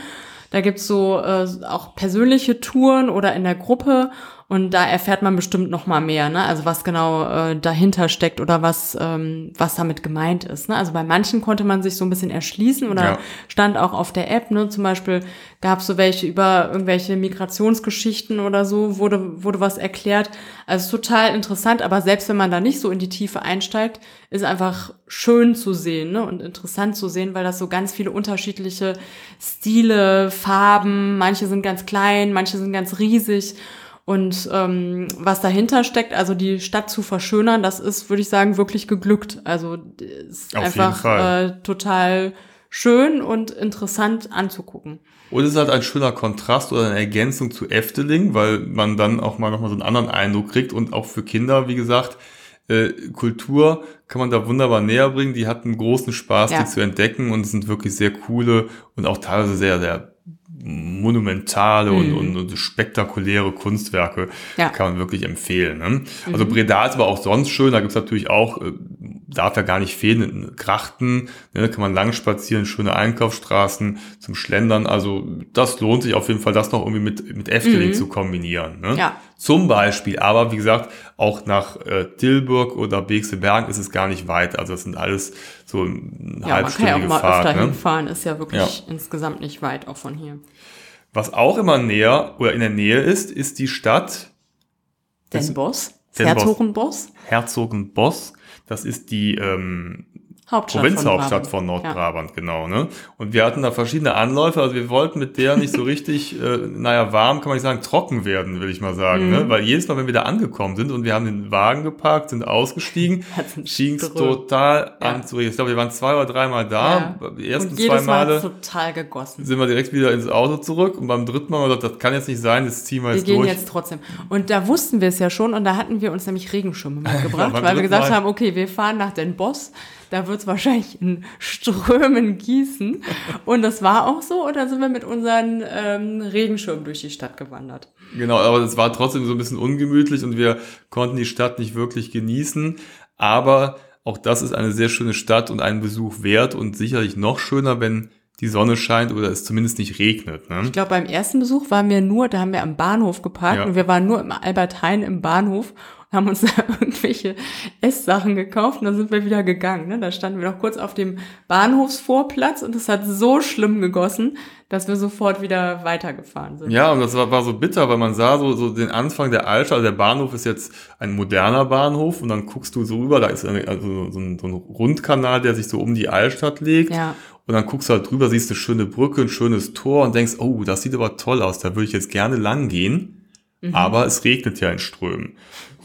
Da gibt's so äh, auch persönliche Touren oder in der Gruppe und da erfährt man bestimmt noch mal mehr, ne? Also was genau äh, dahinter steckt oder was ähm, was damit gemeint ist. Ne? Also bei manchen konnte man sich so ein bisschen erschließen oder ja. stand auch auf der App. Ne? Zum Beispiel gab es so welche über irgendwelche Migrationsgeschichten oder so wurde wurde was erklärt. Also total interessant. Aber selbst wenn man da nicht so in die Tiefe einsteigt, ist einfach schön zu sehen ne? und interessant zu sehen, weil das so ganz viele unterschiedliche Stile, Farben. Manche sind ganz klein, manche sind ganz riesig. Und ähm, was dahinter steckt, also die Stadt zu verschönern, das ist, würde ich sagen, wirklich geglückt. Also ist Auf einfach äh, total schön und interessant anzugucken. Und es ist halt ein schöner Kontrast oder eine Ergänzung zu Efteling, weil man dann auch mal nochmal so einen anderen Eindruck kriegt und auch für Kinder, wie gesagt, äh, Kultur kann man da wunderbar näher bringen. Die hatten großen Spaß, ja. die zu entdecken und es sind wirklich sehr coole und auch teilweise sehr, sehr monumentale mhm. und, und, spektakuläre Kunstwerke ja. kann man wirklich empfehlen. Ne? Also mhm. Breda ist aber auch sonst schön, da gibt's natürlich auch, äh, darf ja gar nicht fehlen, Krachten, ne? kann man lang spazieren, schöne Einkaufsstraßen zum Schlendern, also das lohnt sich auf jeden Fall, das noch irgendwie mit, mit Efteling mhm. zu kombinieren. Ne? Ja. Zum Beispiel, aber wie gesagt, auch nach äh, Tilburg oder Bexeberg ist es gar nicht weit, also das sind alles so eine ja, halbstündige man kann ja auch mal Fahrt, öfter ne? hinfahren, ist ja wirklich ja. insgesamt nicht weit auch von hier. Was auch immer näher oder in der Nähe ist, ist die Stadt Den Boss. Herzogenboss. Herzogenboss. Das ist die ähm, Hauptstadt Provinzhauptstadt von, Nordbrabant, ja. genau. Ne? Und wir hatten da verschiedene Anläufe, also wir wollten mit der nicht so richtig, äh, naja, warm, kann man nicht sagen, trocken werden, will ich mal sagen. Ne? Mhm. Ne? Weil jedes Mal, wenn wir da angekommen sind und wir haben den Wagen geparkt, sind ausgestiegen, *laughs* schien es total ja. an zu Ich glaube, wir waren zwei oder dreimal da. Ja. Die ersten und zwei Male total gegossen. sind wir direkt wieder ins Auto zurück und beim dritten Mal haben wir gesagt, das kann jetzt nicht sein, das ziehen wir jetzt durch. Wir gehen jetzt trotzdem. Und da wussten wir es ja schon und da hatten wir uns nämlich Regenschirme *laughs* mitgebracht, weil wir gesagt Mal. haben, okay, wir fahren nach Den Boss da wird es wahrscheinlich in Strömen gießen. Und das war auch so. Und dann sind wir mit unseren ähm, Regenschirmen durch die Stadt gewandert. Genau, aber es war trotzdem so ein bisschen ungemütlich und wir konnten die Stadt nicht wirklich genießen. Aber auch das ist eine sehr schöne Stadt und einen Besuch wert und sicherlich noch schöner, wenn die Sonne scheint oder es zumindest nicht regnet. Ne? Ich glaube, beim ersten Besuch waren wir nur, da haben wir am Bahnhof geparkt ja. und wir waren nur im Albert Heijn im Bahnhof haben uns *laughs* da irgendwelche Esssachen gekauft und dann sind wir wieder gegangen. Ne? Da standen wir noch kurz auf dem Bahnhofsvorplatz und es hat so schlimm gegossen, dass wir sofort wieder weitergefahren sind. Ja, und das war, war so bitter, weil man sah so, so den Anfang der Altstadt. Also der Bahnhof ist jetzt ein moderner Bahnhof und dann guckst du so rüber, da ist also so, ein, so ein Rundkanal, der sich so um die Altstadt legt. Ja. Und dann guckst du halt drüber, siehst eine schöne Brücke, ein schönes Tor und denkst, oh, das sieht aber toll aus, da würde ich jetzt gerne lang gehen. Mhm. Aber es regnet ja in Strömen.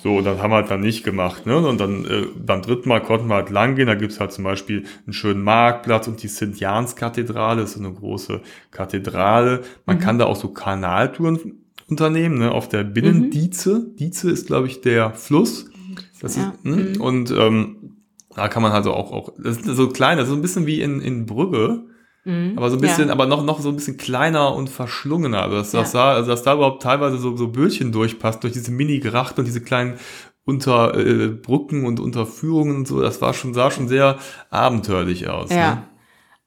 So, das haben wir halt dann nicht gemacht. Ne? Und dann äh, beim dritten Mal konnten wir halt lang gehen. Da gibt's halt zum Beispiel einen schönen Marktplatz und die St. Jans Kathedrale ist so eine große Kathedrale. Man mhm. kann da auch so Kanaltouren unternehmen, ne? auf der Binnendieze. Mhm. Dieze ist, glaube ich, der Fluss. Das ja. ist, hm? mhm. Und ähm, da kann man also auch, auch, das ist so klein, das ist so ein bisschen wie in, in Brügge. Mhm. Aber so ein bisschen, ja. aber noch, noch so ein bisschen kleiner und verschlungener. Also, dass, ja. das da, also dass da überhaupt teilweise so, so Bötchen durchpasst, durch diese Mini-Gracht und diese kleinen Unterbrücken äh, und Unterführungen und so, das war schon, sah schon sehr abenteuerlich aus. Ja. Ne?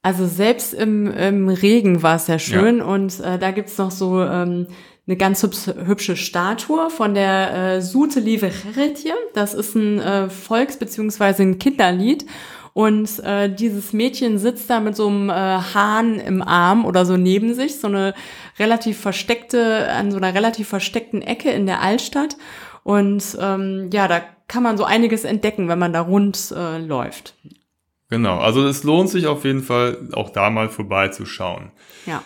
Also selbst im, im Regen war es ja schön ja. und äh, da gibt's noch so ähm, eine ganz hübsche Statue von der äh, Sute Liveretje. Das ist ein äh, Volks- beziehungsweise ein Kinderlied. Und äh, dieses Mädchen sitzt da mit so einem äh, Hahn im Arm oder so neben sich, so eine relativ versteckte, an so einer relativ versteckten Ecke in der Altstadt. Und ähm, ja, da kann man so einiges entdecken, wenn man da rund äh, läuft. Genau, also es lohnt sich auf jeden Fall auch da mal vorbeizuschauen. Ja.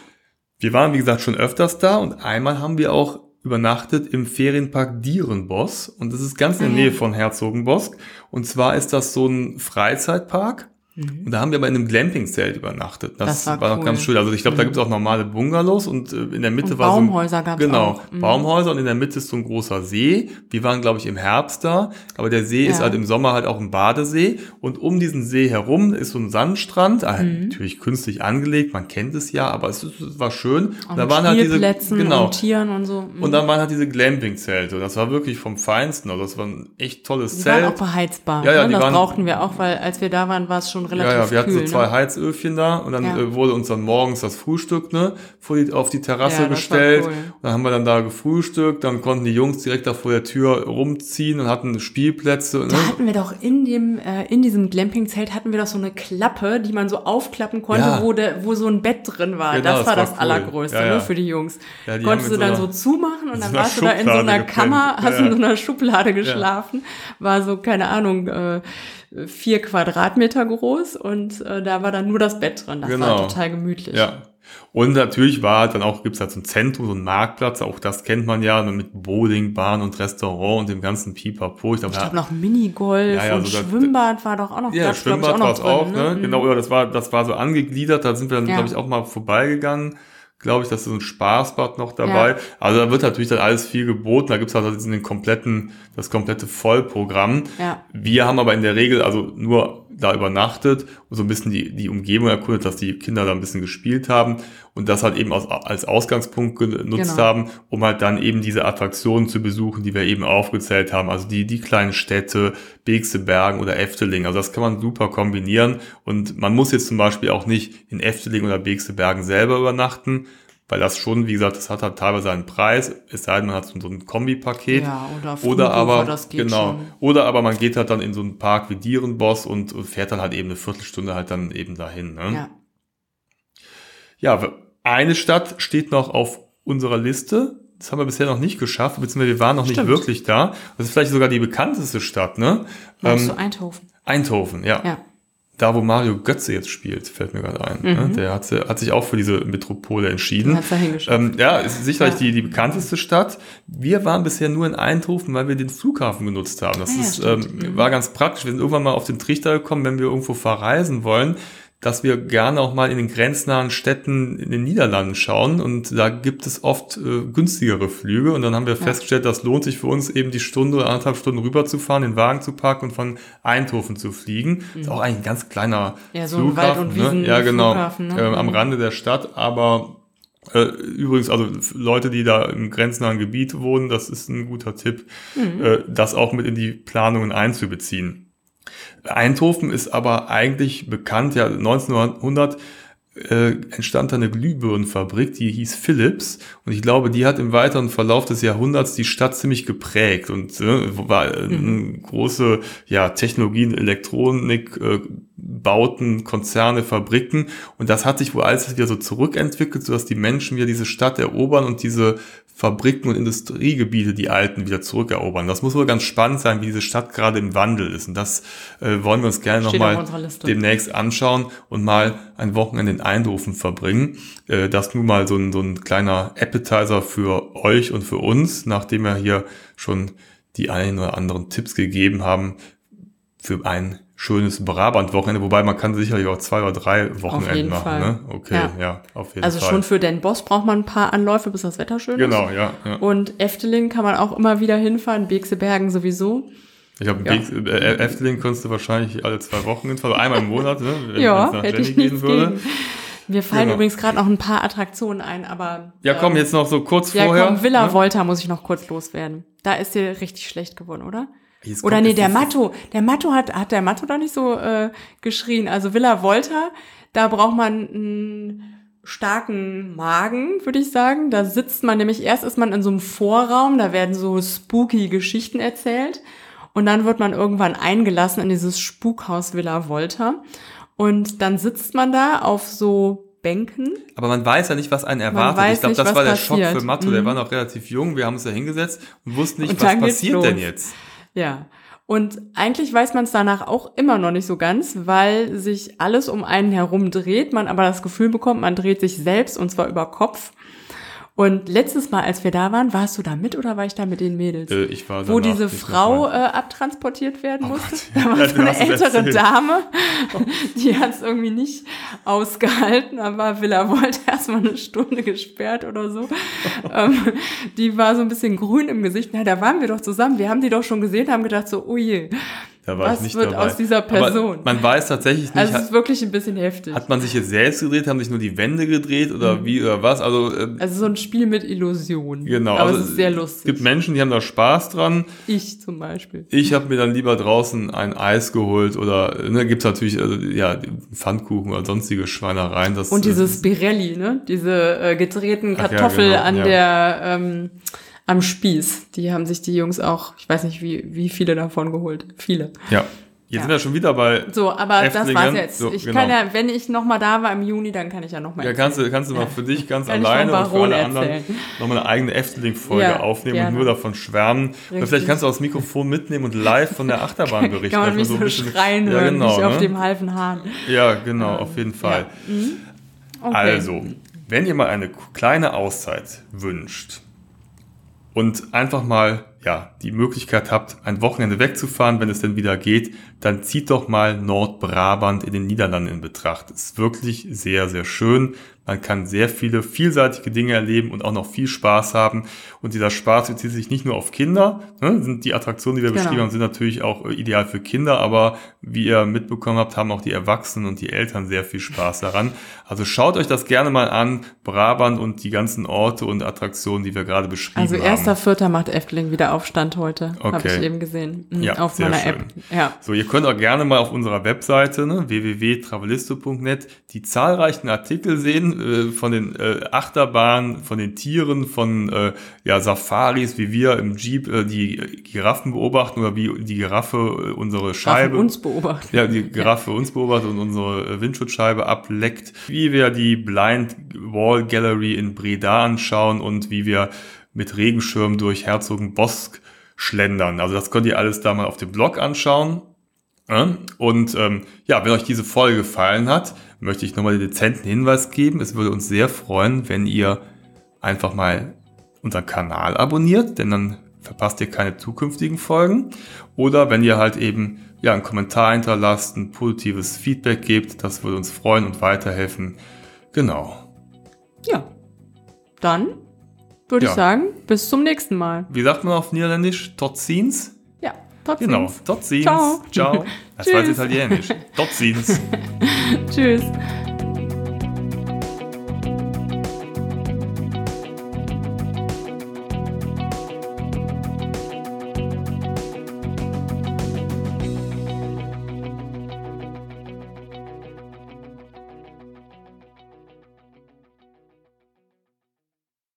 Wir waren, wie gesagt, schon öfters da und einmal haben wir auch übernachtet im Ferienpark Dierenboss. Und das ist ganz in der ah, Nähe von Herzogenbosk. Und zwar ist das so ein Freizeitpark Mhm. Und da haben wir aber in einem Glamping-Zelt übernachtet. Das, das war, war cool. noch ganz schön. Also ich glaube, mhm. da gibt es auch normale Bungalows und äh, in der Mitte und war Baumhäuser so ein, gab's genau auch. Mhm. Baumhäuser und in der Mitte ist so ein großer See. Wir waren glaube ich im Herbst da, aber der See ja. ist halt im Sommer halt auch ein Badesee und um diesen See herum ist so ein Sandstrand, mhm. natürlich künstlich angelegt. Man kennt es ja, aber es, es war schön. Und da waren halt diese genau und Tieren und so. Und dann waren halt diese Glamping-Zelte. Das war wirklich vom Feinsten. Also das war ein echt tolles Die Zelt. Waren auch beheizbar. Ja, ja, ne? das waren, brauchten wir auch, weil als wir da waren, war es schon relativ Ja, ja, wir hatten kühl, so zwei ne? Heizöfchen da und dann ja. äh, wurde uns dann morgens das Frühstück ne, vor die, auf die Terrasse ja, gestellt. Cool. Dann haben wir dann da gefrühstückt, dann konnten die Jungs direkt da vor der Tür rumziehen und hatten Spielplätze. Ne? Da hatten wir doch in dem, äh, in diesem Glamping-Zelt hatten wir doch so eine Klappe, die man so aufklappen konnte, ja. wo, de, wo so ein Bett drin war. Genau, das war das, war das Allergrößte ne, für die Jungs. Konntest du dann so, zumachen und dann warst du da in so einer Kammer, hast in so einer Schublade geschlafen. War so, keine Ahnung, äh, vier Quadratmeter groß und äh, da war dann nur das Bett drin. Das genau. war total gemütlich. Ja. Und natürlich war dann auch, gibt's da so ein Zentrum, so ein Marktplatz, auch das kennt man ja, mit Bowlingbahn und Restaurant und dem ganzen Pipapo. Ich glaube, glaub, noch Minigolf ja, ja, und Schwimmbad war doch auch noch Ja, Schwimmbad war es auch, ne? ne? Mhm. Genau, ja, das war, das war so angegliedert, da sind wir dann, ja. glaube ich, auch mal vorbeigegangen glaube ich, dass so ein Spaßbad noch dabei. Ja. Also da wird natürlich dann alles viel geboten. Da halt jetzt in den kompletten, das komplette Vollprogramm. Ja. Wir haben aber in der Regel also nur da übernachtet und so ein bisschen die, die Umgebung erkundet, dass die Kinder da ein bisschen gespielt haben und das halt eben als, als Ausgangspunkt genutzt genau. haben, um halt dann eben diese Attraktionen zu besuchen, die wir eben aufgezählt haben. Also die, die kleinen Städte, Begse Bergen oder Efteling. Also das kann man super kombinieren und man muss jetzt zum Beispiel auch nicht in Efteling oder Begse Bergen selber übernachten, weil das schon, wie gesagt, das hat halt teilweise einen Preis, es sei denn, man hat so ein Kombipaket. Ja, oder, oder aber, genau, schon. oder aber man geht halt dann in so einen Park wie Dierenboss und fährt dann halt eben eine Viertelstunde halt dann eben dahin. Ne? Ja. Ja, eine Stadt steht noch auf unserer Liste. Das haben wir bisher noch nicht geschafft, beziehungsweise wir waren noch Stimmt. nicht wirklich da. Das ist vielleicht sogar die bekannteste Stadt, ne? Meinst ähm, du Eindhoven? Eindhoven, ja. ja da wo Mario Götze jetzt spielt, fällt mir gerade ein. Ne? Mhm. Der hat, hat sich auch für diese Metropole entschieden. Ähm, ja, ist sicherlich ja. die, die bekannteste Stadt. Wir waren bisher nur in Eindhoven, weil wir den Flughafen genutzt haben. Das ah, ist, ähm, mhm. war ganz praktisch. Wir sind irgendwann mal auf den Trichter gekommen, wenn wir irgendwo verreisen wollen, dass wir gerne auch mal in den grenznahen Städten in den Niederlanden schauen und da gibt es oft äh, günstigere Flüge und dann haben wir ja. festgestellt, das lohnt sich für uns eben die Stunde oder anderthalb Stunden rüberzufahren, den Wagen zu parken und von Eindhoven zu fliegen. Mhm. Ist auch eigentlich ein ganz kleiner ja, so Flughafen, ne? ja genau, Flughafen, ne? äh, am mhm. Rande der Stadt, aber äh, übrigens, also Leute, die da im grenznahen Gebiet wohnen, das ist ein guter Tipp, mhm. äh, das auch mit in die Planungen einzubeziehen. Eindhoven ist aber eigentlich bekannt, ja 1900 äh, entstand da eine Glühbirnenfabrik, die hieß Philips und ich glaube, die hat im weiteren Verlauf des Jahrhunderts die Stadt ziemlich geprägt und äh, war äh, mhm. große ja, Technologien, Elektronik, äh, Bauten, Konzerne, Fabriken und das hat sich wohl alles wieder so zurückentwickelt, sodass die Menschen wieder diese Stadt erobern und diese Fabriken und Industriegebiete, die alten, wieder zurückerobern. Das muss wohl ganz spannend sein, wie diese Stadt gerade im Wandel ist. Und das äh, wollen wir uns gerne nochmal demnächst anschauen und mal ein Wochenende in Eindhoven verbringen. Äh, das nun mal so ein, so ein kleiner Appetizer für euch und für uns, nachdem wir hier schon die ein oder anderen Tipps gegeben haben für ein schönes Brabant-Wochenende, wobei man kann sicherlich auch zwei oder drei Wochenenden machen. Fall. Ne? Okay, ja. ja, auf jeden also Fall. Also schon für den Boss braucht man ein paar Anläufe, bis das Wetter schön genau, ist. Genau, ja, ja. Und Efteling kann man auch immer wieder hinfahren, Begse Bergen sowieso. Ich glaube, ja. äh, Efteling kannst du wahrscheinlich alle zwei Wochen hinfahren, also einmal im Monat, ne, wenn ja, nach hätte Jenny ich gehen würde. Gegen. Mir fallen genau. übrigens gerade noch ein paar Attraktionen ein, aber. Ja, komm, ähm, jetzt noch so kurz ja, vorher. Ja, komm, Villa ne? Volta muss ich noch kurz loswerden. Da ist dir richtig schlecht geworden, oder? Oder nee, der Matto. Der Matto hat, hat der Matto da nicht so äh, geschrien. Also Villa Volta, da braucht man ein starken Magen, würde ich sagen. Da sitzt man nämlich, erst ist man in so einem Vorraum, da werden so spooky Geschichten erzählt. Und dann wird man irgendwann eingelassen in dieses Spukhaus Villa Volta. Und dann sitzt man da auf so Bänken. Aber man weiß ja nicht, was einen erwartet. Ich glaube, das war der passiert. Schock für Matto. Mhm. Der war noch relativ jung. Wir haben uns da hingesetzt und wussten nicht, und was passiert denn jetzt. Ja. Und eigentlich weiß man es danach auch immer noch nicht so ganz, weil sich alles um einen herum dreht, man aber das Gefühl bekommt, man dreht sich selbst und zwar über Kopf. Und letztes Mal, als wir da waren, warst du da mit oder war ich da mit den Mädels? Äh, ich war Wo diese Frau äh, abtransportiert werden oh musste. Gott. Da war ja, so eine ältere Dame, *laughs* die hat es irgendwie nicht ausgehalten, aber Villa wollte *laughs* erstmal eine Stunde gesperrt oder so. *laughs* ähm, die war so ein bisschen grün im Gesicht. Na, da waren wir doch zusammen. Wir haben die doch schon gesehen, haben gedacht so, oh je. Da war Was ich nicht wird dabei. aus dieser Person? Aber man weiß tatsächlich nicht. Also es ist wirklich ein bisschen heftig. Hat man sich jetzt selbst gedreht? Haben sich nur die Wände gedreht oder mhm. wie oder was? Also, äh, also so ein Spiel mit Illusionen. Genau. Aber also es ist sehr lustig. Es gibt Menschen, die haben da Spaß dran. Ich zum Beispiel. Ich habe mir dann lieber draußen ein Eis geholt oder ne, gibt es natürlich also, ja Pfannkuchen oder sonstige Schweinereien. Das, Und dieses Birelli, ne? Diese äh, gedrehten Kartoffel ja, genau, an ja. der ähm, am Spieß. Die haben sich die Jungs auch, ich weiß nicht, wie, wie viele davon geholt. Viele. Ja. Jetzt ja. sind wir schon wieder bei. So, aber Eftlingen. das war's jetzt. So, ich genau. kann ja, wenn ich nochmal da war im Juni, dann kann ich ja nochmal. Ja, kannst du, kannst du mal für dich ganz *laughs* alleine und für alle anderen nochmal eine eigene Efteling-Folge ja, aufnehmen gerne. und nur davon schwärmen. Vielleicht kannst du auch das Mikrofon mitnehmen und live von der *laughs* Achterbahn berichten. kann man mich so, so schreien ja, genau, ne? auf dem halben Hahn. Ja, genau, ähm, auf jeden Fall. Mhm. Okay. Also, wenn ihr mal eine kleine Auszeit wünscht, und einfach mal ja, die Möglichkeit habt, ein Wochenende wegzufahren, wenn es denn wieder geht, dann zieht doch mal Nordbrabant in den Niederlanden in Betracht. Ist wirklich sehr, sehr schön. Man kann sehr viele vielseitige Dinge erleben und auch noch viel Spaß haben. Und dieser Spaß bezieht sich nicht nur auf Kinder. Ne? Sind die Attraktionen, die wir genau. beschrieben haben, sind natürlich auch äh, ideal für Kinder, aber wie ihr mitbekommen habt, haben auch die Erwachsenen und die Eltern sehr viel Spaß daran. Also schaut euch das gerne mal an, Brabant und die ganzen Orte und Attraktionen, die wir gerade beschrieben also haben. Also erster Vierter macht Efteling wieder Aufstand heute. Okay. Habe ich eben gesehen. Mhm, ja, auf meiner schön. App. Ja. So, ihr könnt auch gerne mal auf unserer Webseite ne, www.travelisto.net die zahlreichen Artikel sehen äh, von den äh, Achterbahnen, von den Tieren, von äh, ja, Safaris, wie wir im Jeep äh, die Giraffen beobachten oder wie die Giraffe äh, unsere Scheibe. Giraffen uns beobachtet. Ja, die Giraffe ja. uns beobachtet und unsere äh, Windschutzscheibe ableckt. Wie wir die Blind Wall Gallery in Breda anschauen und wie wir mit Regenschirm durch Herzogenbosk schlendern. Also das könnt ihr alles da mal auf dem Blog anschauen. Und ähm, ja, wenn euch diese Folge gefallen hat, möchte ich nochmal den dezenten Hinweis geben. Es würde uns sehr freuen, wenn ihr einfach mal unseren Kanal abonniert, denn dann verpasst ihr keine zukünftigen Folgen. Oder wenn ihr halt eben ja, einen Kommentar hinterlasst, ein positives Feedback gebt, das würde uns freuen und weiterhelfen. Genau. Ja, dann würde ja. ich sagen, bis zum nächsten Mal. Wie sagt man auf Niederländisch? Tot ziens? Tot Genau, tot. Ciao. Ciao. *laughs* Das war jetzt italienisch. tot. *laughs* Tschüss.